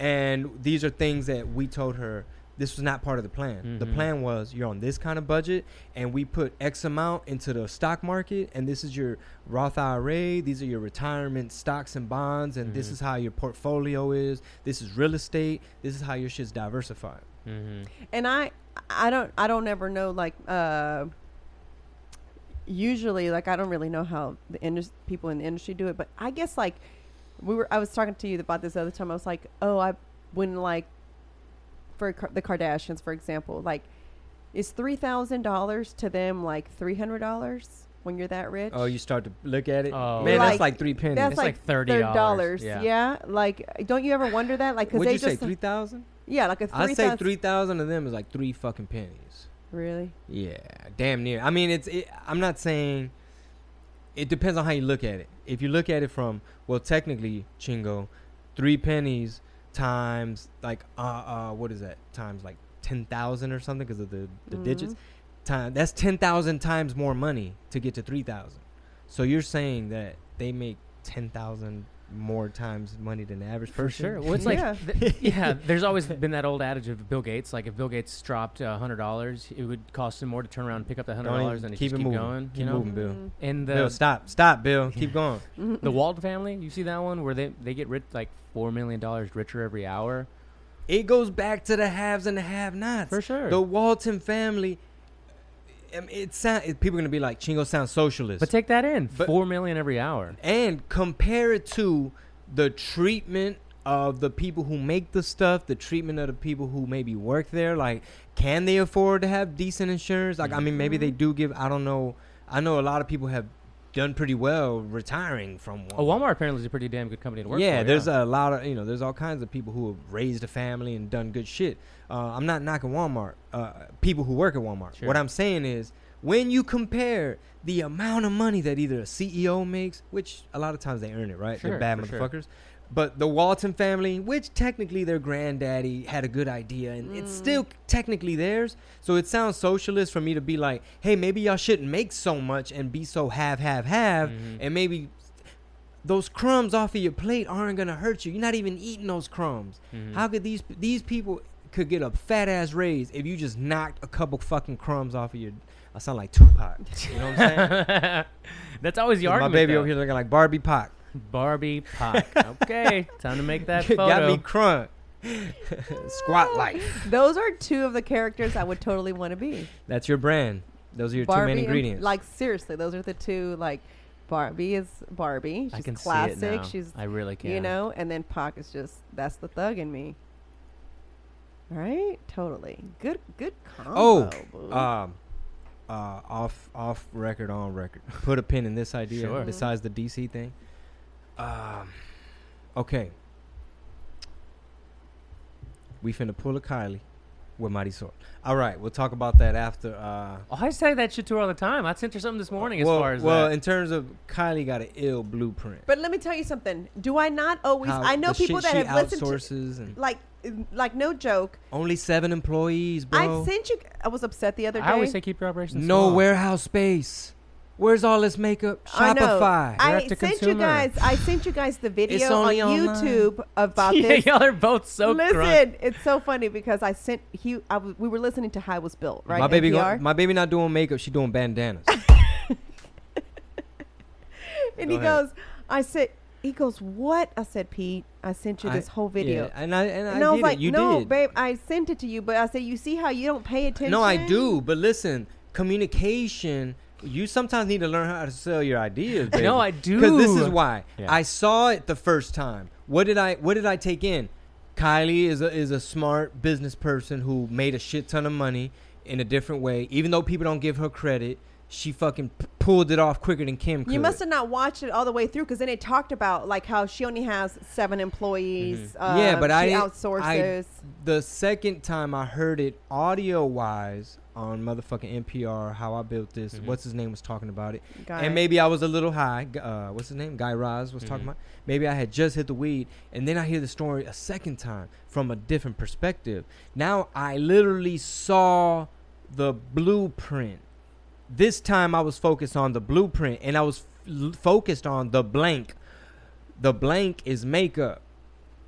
and these are things that we told her this was not part of the plan. The Mhm. plan was you're on this kind of budget, and we put X amount into the stock market, and this is your Roth IRA. These are your retirement stocks and bonds, and this Mhm. is how your portfolio is. This is real estate. This is how your shit's diversified. Mm-hmm. and I I don't I don't ever know like uh usually like I don't really know how the indus- people in the industry do it, but I guess like we were I was talking to you about this the other time. I was like, "Oh, I when like for Ka- the Kardashians, for example, like is $3,000 to them like $300 when you're that rich?" Oh, you start to look at it, Oh. man. Like, that's like three pennies. That's It's like, like thirty $30, dollars. yeah. Yeah. like don't you ever wonder that? Like, cause What'd they you say? just Three thousand? yeah, like a I three say thousand. three thousand of them is like three fucking pennies. Really? Yeah, damn near. I mean, it's. It, I'm not saying. It depends on how you look at it. If you look at it from well, technically, Chingo, three pennies times like uh uh what is that times like ten thousand or something because of the the Mhm. digits. Time that's ten thousand times more money to get to three thousand. So you're saying that they make ten thousand more times money than the average For sure. Well, it's like, Yeah. th- yeah, there's always been that old adage of Bill Gates. Like, if Bill Gates dropped a hundred dollars, it would cost him more to turn around and pick up the hundred dollars even- than to keep just it keep moving. going. Keep you know, moving, Bill. Mhm. and the Bill, stop, stop, Bill. Keep going. the Wald family, you see that one where they they get rich like four million dollars richer every hour. It goes back to the haves and the have-nots. For sure. The Walton family. I mean, it sound it, people are gonna be like Chingo sounds socialist, But take that in, But- four million every hour. and compare it to the treatment of the people who make the stuff, the treatment of the people who maybe work there. Like, can they afford to have decent insurance? Like, I mean, maybe they mm-hmm. do give. I don't know. I know a lot of people have done pretty well retiring from Walmart. Oh, Walmart apparently is a pretty damn good company to work yeah, for. there's a lot of you know, there's all kinds of people who have raised a family and done good shit. Uh, I'm not knocking Walmart, uh, people who work at Walmart. Sure. What I'm saying is, when you compare the amount of money that either a CEO makes, which a lot of times they earn it, right? Sure, They're bad for sure. motherfuckers. But the Walton family, which technically their granddaddy had a good idea, and it's Mm. still technically theirs. So it sounds socialist for me to be like, hey, maybe y'all shouldn't make so much and be so have, have, have, Mhm. and maybe those crumbs off of your plate aren't gonna hurt you. You're not even eating those crumbs. Mhm. How could these these people could get a fat ass raise if you just knocked a couple fucking crumbs off of your? I sound like Tupac. You know what I'm saying? That's always the argument. my baby though. over here looking like Barbie Pac. Barbie Pac. okay, time to make that photo. Got me crunk. Squat life. Those are two of the characters I would totally want to be. That's your brand. Those are your two Barbie main and- ingredients. like seriously, those are the two. Like Barbie is Barbie. She's I can classic. see it now. She's I really can. you know, and then Pac is just that's the thug in me. Right? Totally. Good. Good combo. oh, boo. um, uh, off off record, on record. Put a pin in this idea. Sure. Besides the DC thing. Um, okay. We finna pull a Kylie with Marisol. All right, we'll talk about that after. Uh, Oh, I say that shit to her all the time. I sent her something this morning as well, far as well, that. in terms of Kylie, got an ill blueprint. but let me tell you something. Do I not always? How I know people that have listened to and like like no joke. only seven employees, bro. I sent you. I was upset the other day. I always say keep your operations no small. warehouse space. Where's all this makeup? I know. Shopify. I to sent you guys. I sent you guys the video on online. YouTube about yeah, this. y'all are both so Listen, crunk. it's so funny because I sent he. I we were listening to How It Was Built, right? My baby, go, my baby not doing makeup. She doing bandanas. and Go he ahead. goes, I said, he goes, what? I said, Pete, I sent you I- this whole video. Yeah, and I and, And I, I was like. You no, did. babe, I sent it to you, but I said, you see how you don't pay attention? No, I do. But listen, communication. You sometimes need to learn how to sell your ideas. Baby. No, I do. Because this is why Yeah. I saw it the first time. What did I What did I take in? Kylie is a, is a smart business person who made a shit ton of money in a different way. Even though people don't give her credit, she fucking p- pulled it off quicker than Kim could. You must have not watched it all the way through because then it talked about like how she only has seven employees. Mhm. Yeah, um, but she I didn't- outsources. the second time I heard it audio wise on motherfucking NPR, how I built this. Mhm. What's his name was talking about it, Guy. and maybe I was a little high. Uh, what's his name? Guy Raz was talking Mhm. about. Maybe I had just hit the weed, and then I hear the story a second time from a different perspective. Now I literally saw the blueprint. This time I was focused on the blueprint, and I was f- focused on the blank. The blank is makeup.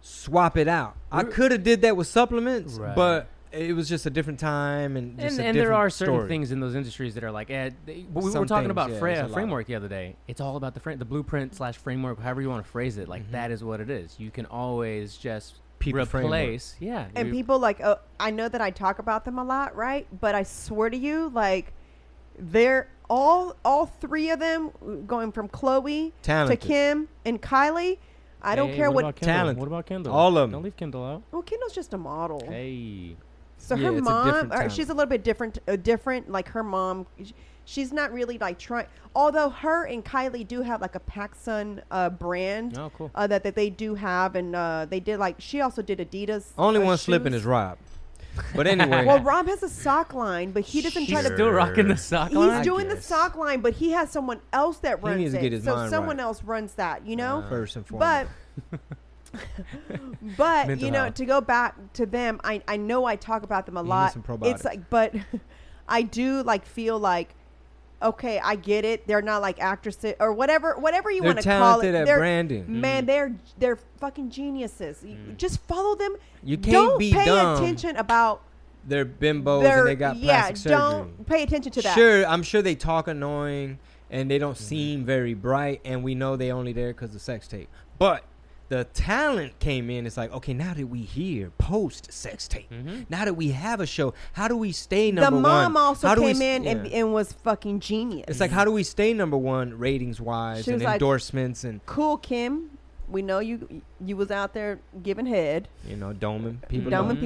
Swap it out. I We're- could have did that with supplements, Right. but it was just a different time and just and, a and there are certain story. things in those industries that are like, eh, they, but we Some were talking things, about yeah, fra- a framework the other day. It's all about the frame, the blueprint slash framework, however you want to phrase it. Like Mhm. that is what it is. You can always just People framework. replace. Yeah, and you- people like uh, I know that I talk about them a lot, right? But I swear to you, like they're all all three of them going from Khloe Talented. to Kim and Kylie. I don't Hey, care what. about Kendall? Talent. What about Kendall? All of them. Don't leave Kendall out. well, Kendall's just a model. Hey, So Yeah, her a mom, or she's a little bit different. Uh, different, like her mom. She's not really like trying. Although her and Kylie do have like a PacSun uh, brand oh cool. uh, that that they do have, and uh, they did like she also did Adidas. Only uh, one slipping is Rob. But anyway, Well, Rob has a sock line, but he doesn't try to. still rocking the sock He's line. I doing the sock line, but he has someone else that He runs needs to it. get his so someone right. else runs that, you know. First and foremost. but Mental you know, health. to go back to them, I I know I talk about them a need lot. some It's like, but I do like feel like. Okay, I get it. They're not like actresses or whatever, whatever you They're want to call it. talented at They're- branding. Man, they're they're fucking geniuses. You- Mm. Just follow them. You can't don't be pay dumb. attention about They're bimbos their and they got yeah. plastic surgery. Don't pay attention to that. Sure, I'm sure they talk annoying and they Mm-hmm. don't seem very bright, and we know they only there because of sex tape. But the talent came in. It's like, okay, now that we hear post sex tape, Mhm. now that we have a show, how do we stay number one? the mom one? also How came s- in and, yeah. and was fucking genius. It's like, how do we stay number one ratings wise and was like- endorsements and cool, Kim. We know you you was out there giving head, you know doming people? Dumb dumbing Mhm.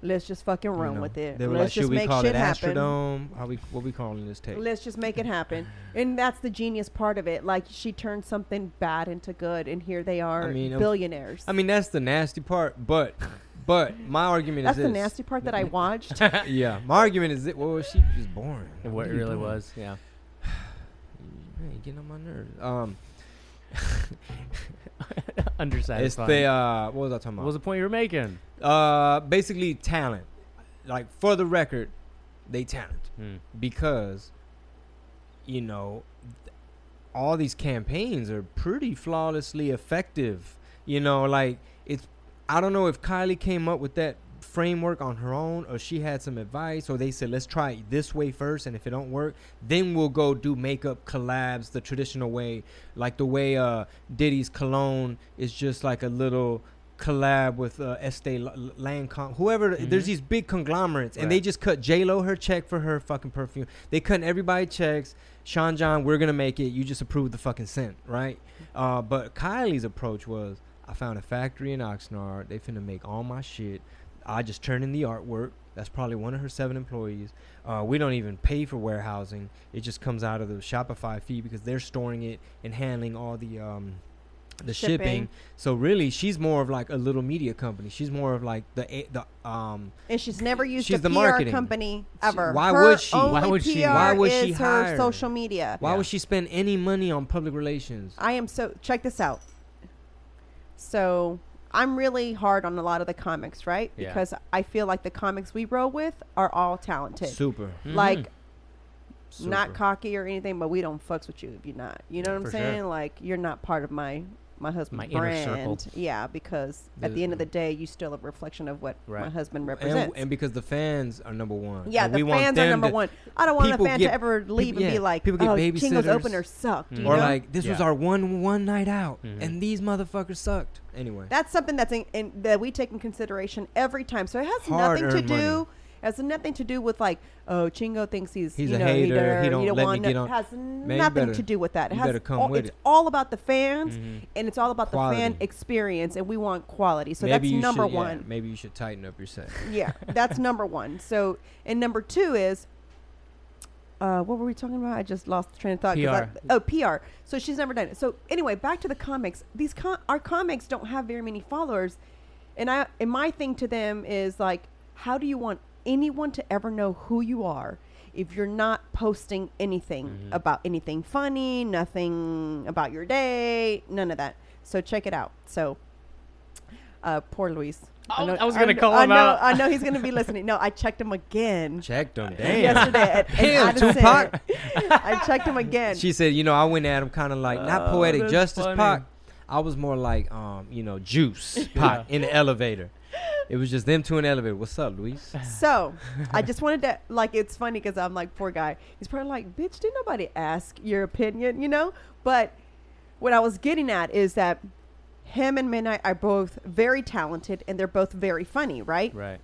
People. Let's just fucking you run know. with it. They were Let's like, just should we make call shit it happen. Astrodome? How we what we calling this tape? Let's just make it happen. And that's the genius part of it. Like she turned something bad into good, and here they are, I mean, billionaires. I mean, that's the nasty part, but but my argument is that's the this. nasty part that I watched. yeah, my argument is that well, she was boring. And What what it really doing? was, yeah. Man, you getting on my nerves. Um, Undersatisfied. it's the uh, what was I talking about? what was the point you were making? Uh, basically talent. Like for the record, they talent Hmm. because, you know, th- all these campaigns are pretty flawlessly effective. You know, like it's. I don't know if Kylie came up with that framework on her own or she had some advice or they said let's try it this way first and if it don't work then we'll go do makeup collabs the traditional way like the way uh diddy's cologne is just like a little collab with uh, Estee La- Lancome, whoever. There's Mhm. these big conglomerates, and they just cut J Lo her check for her fucking perfume. They cut everybody checks. Sean John, we're gonna make it. You just approve the fucking scent, right? Uh, but Kylie's approach was, I found a factory in Oxnard. They finna make all my shit. I just turn in the artwork. That's probably one of her seven employees. Uh, we don't even pay for warehousing. It just comes out of the Shopify fee because they're storing it and handling all the um, the shipping. Shipping. So really, she's more of like a little media company. She's more of like the the um. And she's never used She's a the PR marketing. company She- ever. why Her would she? Why would she? PR Why would she is her hire? social media. Why Yeah. would she spend any money on public relations? I am so check this out. So I'm really hard on a lot of the comics, right? Yeah. Because I feel like the comics we roll with are all talented. Super. Like Mhm. not super. cocky or anything, but we don't fucks with you if you're not. You know what I'm For sure. saying? Like you're not part of my my husband's My inner brand. circle. Yeah, because at the end of the day, you still a reflection of what my husband represents. and because the fans are number one. yeah, and the we want fans are number one. I don't want a fan get- to ever leave people- and be like, people get "Oh, Chingo's opener sucked." You Mm. Or know? like this was our one one night out, Mhm. and these motherfuckers sucked. Anyway, That's something that's in, in, that we take in consideration every time. So it has nothing to do. money. Has nothing to do with like, oh, Chingo thinks he's He's you a know hater, he don't let me want on- Has nothing better- to do with that. It has all, it's it. all about the fans, Mhm. and it's all about the fan experience, and we want quality. So maybe that's number should, yeah, one. maybe you should tighten up your set. Yeah, that's number one. So, and number two is uh, what were we talking about? I just lost the train of thought. 'cause I- PR. oh, PR. So she's never done it. So anyway, back to the comics. These com- our comics don't have very many followers, and I and my thing to them is like, how do you want anyone to ever know who you are if you're not posting anything Mhm. about anything funny, nothing about your day, none of that. So check it out. So, uh, poor Luis. I was- I was gonna kn- call I him know, out. I know he's gonna be listening. No, I checked him again Checked him, Damn. yesterday at, at Damn, Addison. Tupac. I checked him again. She said, you know, I went at him kind of like not Oh, poetic that's justice funny. Pac. I was more like, um, you know, juice Pac in the elevator. It was just them two in the elevator. What's up, Luis? So I just wanted to like it's funny because I'm like poor guy. He's probably like, bitch, did nobody ask your opinion, you know? But what I was getting at is that him and Midnight are both very talented and they're both very funny, right? Right.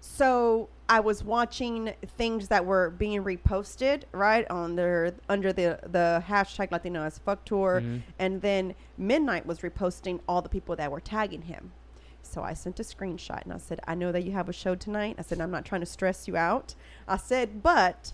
So I was watching things that were being reposted, right, on their under the the hashtag Latino as fuck tour, Mhm. and then Midnight was reposting all the people that were tagging him. So I sent a screenshot and I said, I know that you have a show tonight. I said, I'm not trying to stress you out. I said, but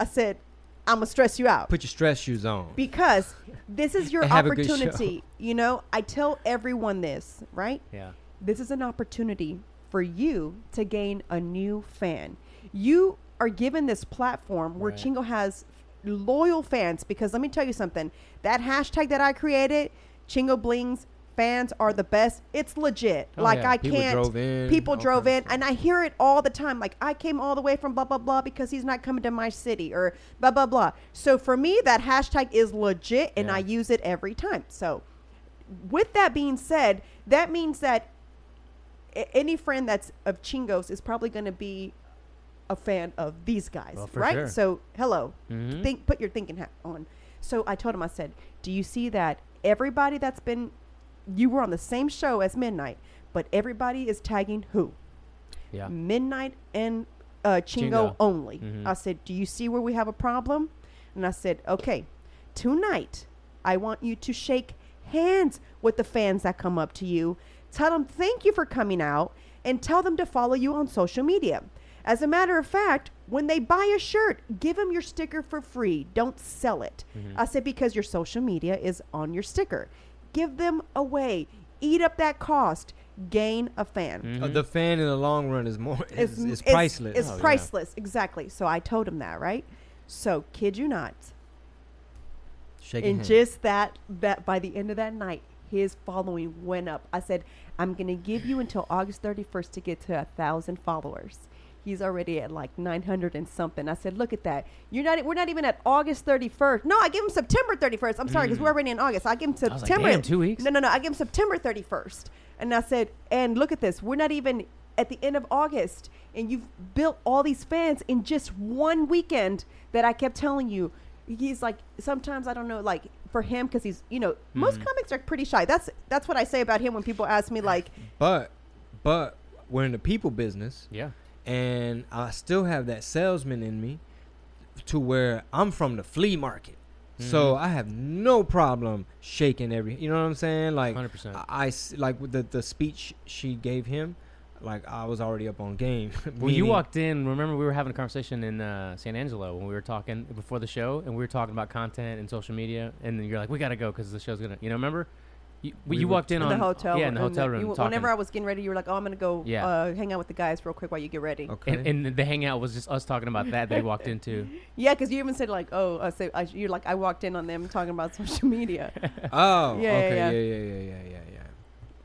I said, I'm gonna stress you out Put your stress shoes on. because this is your And have a good show. opportunity. You know, I tell everyone this, right? Yeah. this is an opportunity for you to gain a new fan. You are given this platform where Right. Chingo has loyal fans because let me tell you something. That hashtag that I created, Chingo Blings fans are the best. It's legit. Oh, like yeah. I People can't drove in, people drove in and I hear it all the time like I came all the way from blah blah blah because he's not coming to my city or blah blah blah. So for me that hashtag is legit and Yeah. I use it every time. So with that being said, that means that any friend that's of Chingos is probably going to be a fan of these guys, Well, right? sure. So, hello, Mhm. think, put your thinking hat on. So I told him, I said, "Do you see that everybody that's been, you were on the same show as Midnight, but everybody is tagging who? Yeah. Midnight and uh, Chingo, Chingo. only." Mhm. I said, "Do you see where we have a problem?" And I said, "Okay, tonight I want you to shake hands with the fans that come up to you. Tell them thank you for coming out and tell them to follow you on social media. As a matter of fact, when they buy a shirt, give them your sticker for free. Don't sell it. I said because your social media is on your sticker. Give them away. Eat up that cost. Gain a fan. Mhm. Uh, the fan in the long run is more is, is it's- priceless. It's Oh, yeah. priceless, exactly. So I told him that, right? So kid you not, Shaking and hands. just that that by the end of that night, his following went up. I said, I'm gonna give you until August 31st to get to a thousand followers. He's already at like 900 and something. I said, look at that. You're not. We're not even at August 31st. No, I give him September 31st. I'm sorry, because Mm. we're already in August. I give him I was like, September. damn, two weeks? No, no, no. I give him September 31st. And I said, and look at this. We're not even at the end of August, and you've built all these fans in just one weekend. That I kept telling you. He's like sometimes I don't know, like for him because he's you know most Mhm. comics are pretty shy. That's that's what I say about him when people ask me like, But but we're in the people business, Yeah. And I still have that salesman in me, to where I'm from the flea market. So Mhm. I have no problem shaking every. You know what I'm saying? Like 100%. I, I like with the the speech she gave him. Like I was already up on game. when you walked in. Remember, we were having a conversation in uh, San Angelo when we were talking before the show, and we were talking about content and social media. And then you're like, "We gotta go because the show's gonna." You know, remember? You, We you walked in in on the hotel. Yeah, in the and hotel room. you- whenever I was getting ready, you were like, "Oh, I'm gonna go Yeah. uh, hang out with the guys real quick while you get ready." Okay. and, and the hangout was just us talking about that. They walked into. Yeah, because you even said like, "Oh, I say I, you're like I walked in on them talking about social media." oh, Yeah, yeah, okay, yeah. yeah, yeah, yeah, yeah, yeah, yeah.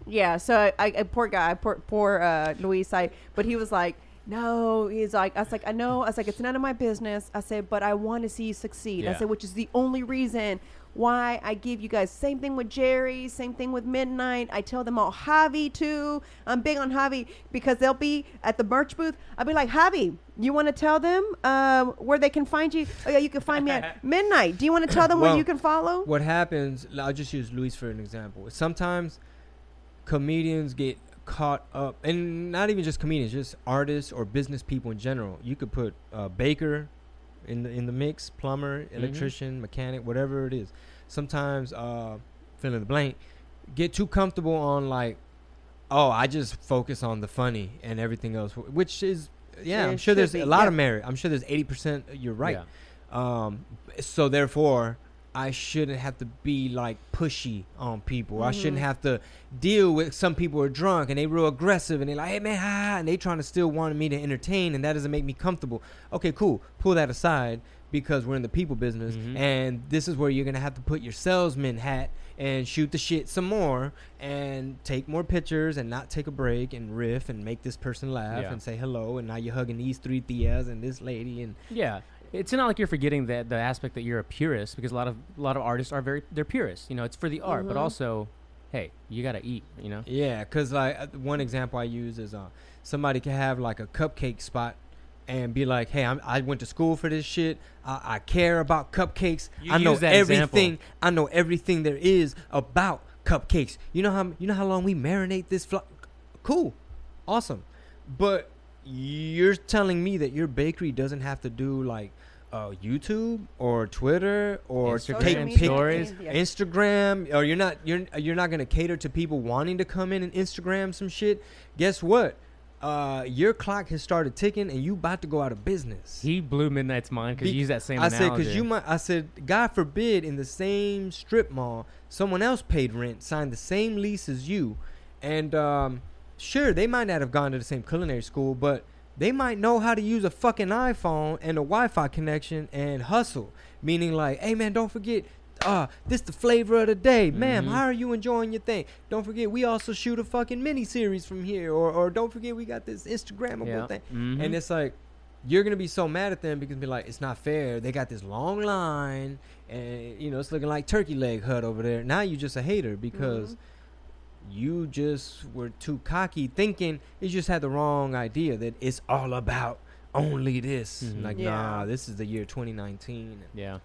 Yeah, so I, I, I poor guy, poor poor uh, Luis. I but he was like, no, he's like, I was like, I know. I was like, it's none of my business. I said, but I want to see you succeed. I said, which is the only reason why I give you guys. Same thing with Jerry. Same thing with Midnight. I tell them all Javi too. I'm big on Javi because they'll be at the merch booth. I'll be like, Javi, you want to tell them uh, where they can find you? Oh yeah, you can find me at Midnight. Do you want to tell them where you can follow? What happens? I'll just use Luis for an example. Sometimes comedians get caught up, and not even just comedians, just artists or business people in general. You could put uh, baker in the in the mix, plumber, electrician, mechanic, whatever it is. Sometimes, uh, fill in the blank, get too comfortable on like, oh, I just focus on the funny and everything else, which is yeah, I'm sure there's be, a lot yeah. of merit. I'm sure there's 80%. You're right. Yeah. Um, so therefore, I shouldn't have to be like pushy on people. I shouldn't Mm-hmm. have to deal with some people are drunk and they real aggressive and they like, hey man, ha, ha, and they trying to still want me to entertain and that doesn't make me comfortable. Okay, cool. Pull that aside because we're in the people business Mhm. and this is where you're gonna have to put your salesman hat and shoot the shit some more and take more pictures and not take a break and riff and make this person laugh Yeah. and say hello and now you're hugging these three tias and this lady and Yeah, it's not like you're forgetting that the aspect that you're a purist because a lot of a lot of artists are very they're purists. You know, it's for the art, but Mhm. also, hey, you gotta eat. You know. Yeah, because like uh, one example I use is uh, somebody can have like a cupcake spot and be like, "Hey, I'm, I went to school for this shit. I, I care about cupcakes. You I know that everything. example. I know everything there is about cupcakes. You know how you know how long we marinate this fl- Cool, awesome, but you're telling me that your bakery doesn't have to do like uh, YouTube or Twitter or to Instagram take Social media, pic- stories. yeah. Instagram, or you're not you're you're not gonna cater to people wanting to come in and Instagram some shit. Guess what? Uh, your clock has started ticking, and you about to go out of business. He blew Midnight's mind because Be- you use that same I analogy. said because you might. I said, God forbid, in the same strip mall, someone else paid rent, signed the same lease as you, and um, sure, they might not have gone to the same culinary school, but they might know how to use a fucking iPhone and a Wi-Fi connection and hustle. Meaning, like, hey man, don't forget. Uh, this the flavor of the day, ma'am. Mhm. How are you enjoying your thing? Don't forget, we also shoot a fucking mini series from here, or or don't forget, we got this Instagrammable Yeah. thing. Mhm. And it's like you're gonna be so mad at them because be like, it's not fair. They got this long line, and you know it's looking like turkey leg hut over there. Now you're just a hater because Mhm. You just were too cocky, thinking you just had the wrong idea that it's all about only this. Mhm. Like, Yeah. nah, this is the year 2019. yeah.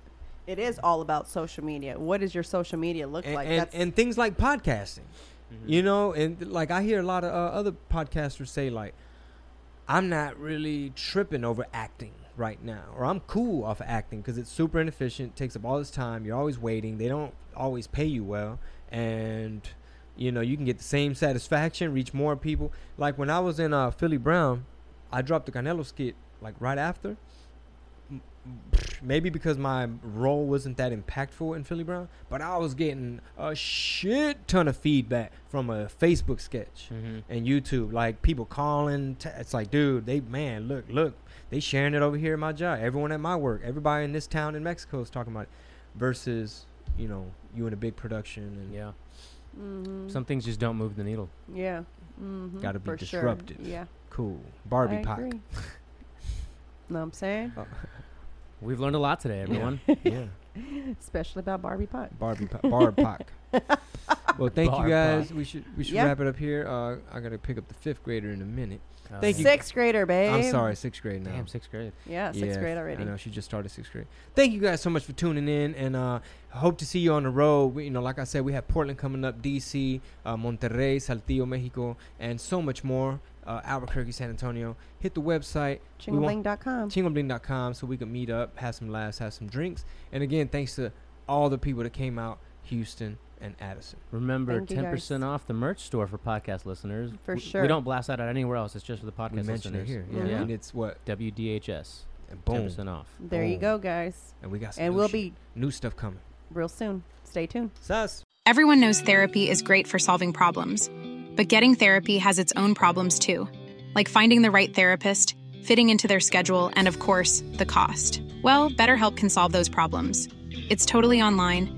It is all about social media. What does your social media look And, like? and, That's and things like podcasting. Mhm. You know, and like I hear a lot of uh, other podcasters say like, I'm not really tripping over acting right now, or I'm cool off of acting because it's super inefficient, takes up all this time. You're always waiting. They don't always pay you well, and you know you can get the same satisfaction, reach more people. Like when I was in uh, Philly Brown, I dropped the Canelo skit like right after. Maybe because my role wasn't that impactful in Philly Brown, but I was getting a shit ton of feedback from a Facebook sketch Mhm. and YouTube. Like people calling, t- it's like, dude, they man, look, look, they sharing it over here at my job. Everyone at my work, everybody in this town in Mexico is talking about it. Versus, you know, you in a big production and Yeah. Mhm. Some things just don't move the needle. yeah. Mm-hmm. Gotta be For sure. disruptive. Yeah. cool. Barbie pop. Know what I'm saying? We've learned a lot today, everyone. yeah, Especially about Barbie Pot. Barbie Pac. Barb Pac. Well, thank you guys. Pac. We should we should Yeah. wrap it up here. Uh, I gotta pick up the fifth grader in a minute. Thank you. Sixth grader, babe. I'm sorry, sixth grade now. Damn, sixth grade. Yeah, sixth Yeah, grade already. I know she just started sixth grade. Thank you guys so much for tuning in, and uh, hope to see you on the road. We, you know, like I said, we have Portland coming up, DC, uh, Monterrey, Saltillo, Mexico, and so much more. Uh, Albuquerque, San Antonio. Hit the website we want- Chingabling.com. chingobling.com so we can meet up, have some laughs, have some drinks. And again, thanks to all the people that came out, Houston and Addison. Remember, ten percent off the merch store for podcast listeners. For We- sure. We don't blast that out anywhere else. It's just for the We podcast mentioned it listeners. here. Yeah, Mhm. I mean, it's what? WDHS. And Ten boom. percent off. There you go, guys. And we got some And new we'll shit. be new stuff coming. real soon. Stay tuned. Sus. Everyone knows therapy is great for solving problems, but getting therapy has its own problems too, like finding the right therapist, fitting into their schedule, and of course, the cost. Well, BetterHelp can solve those problems. It's totally online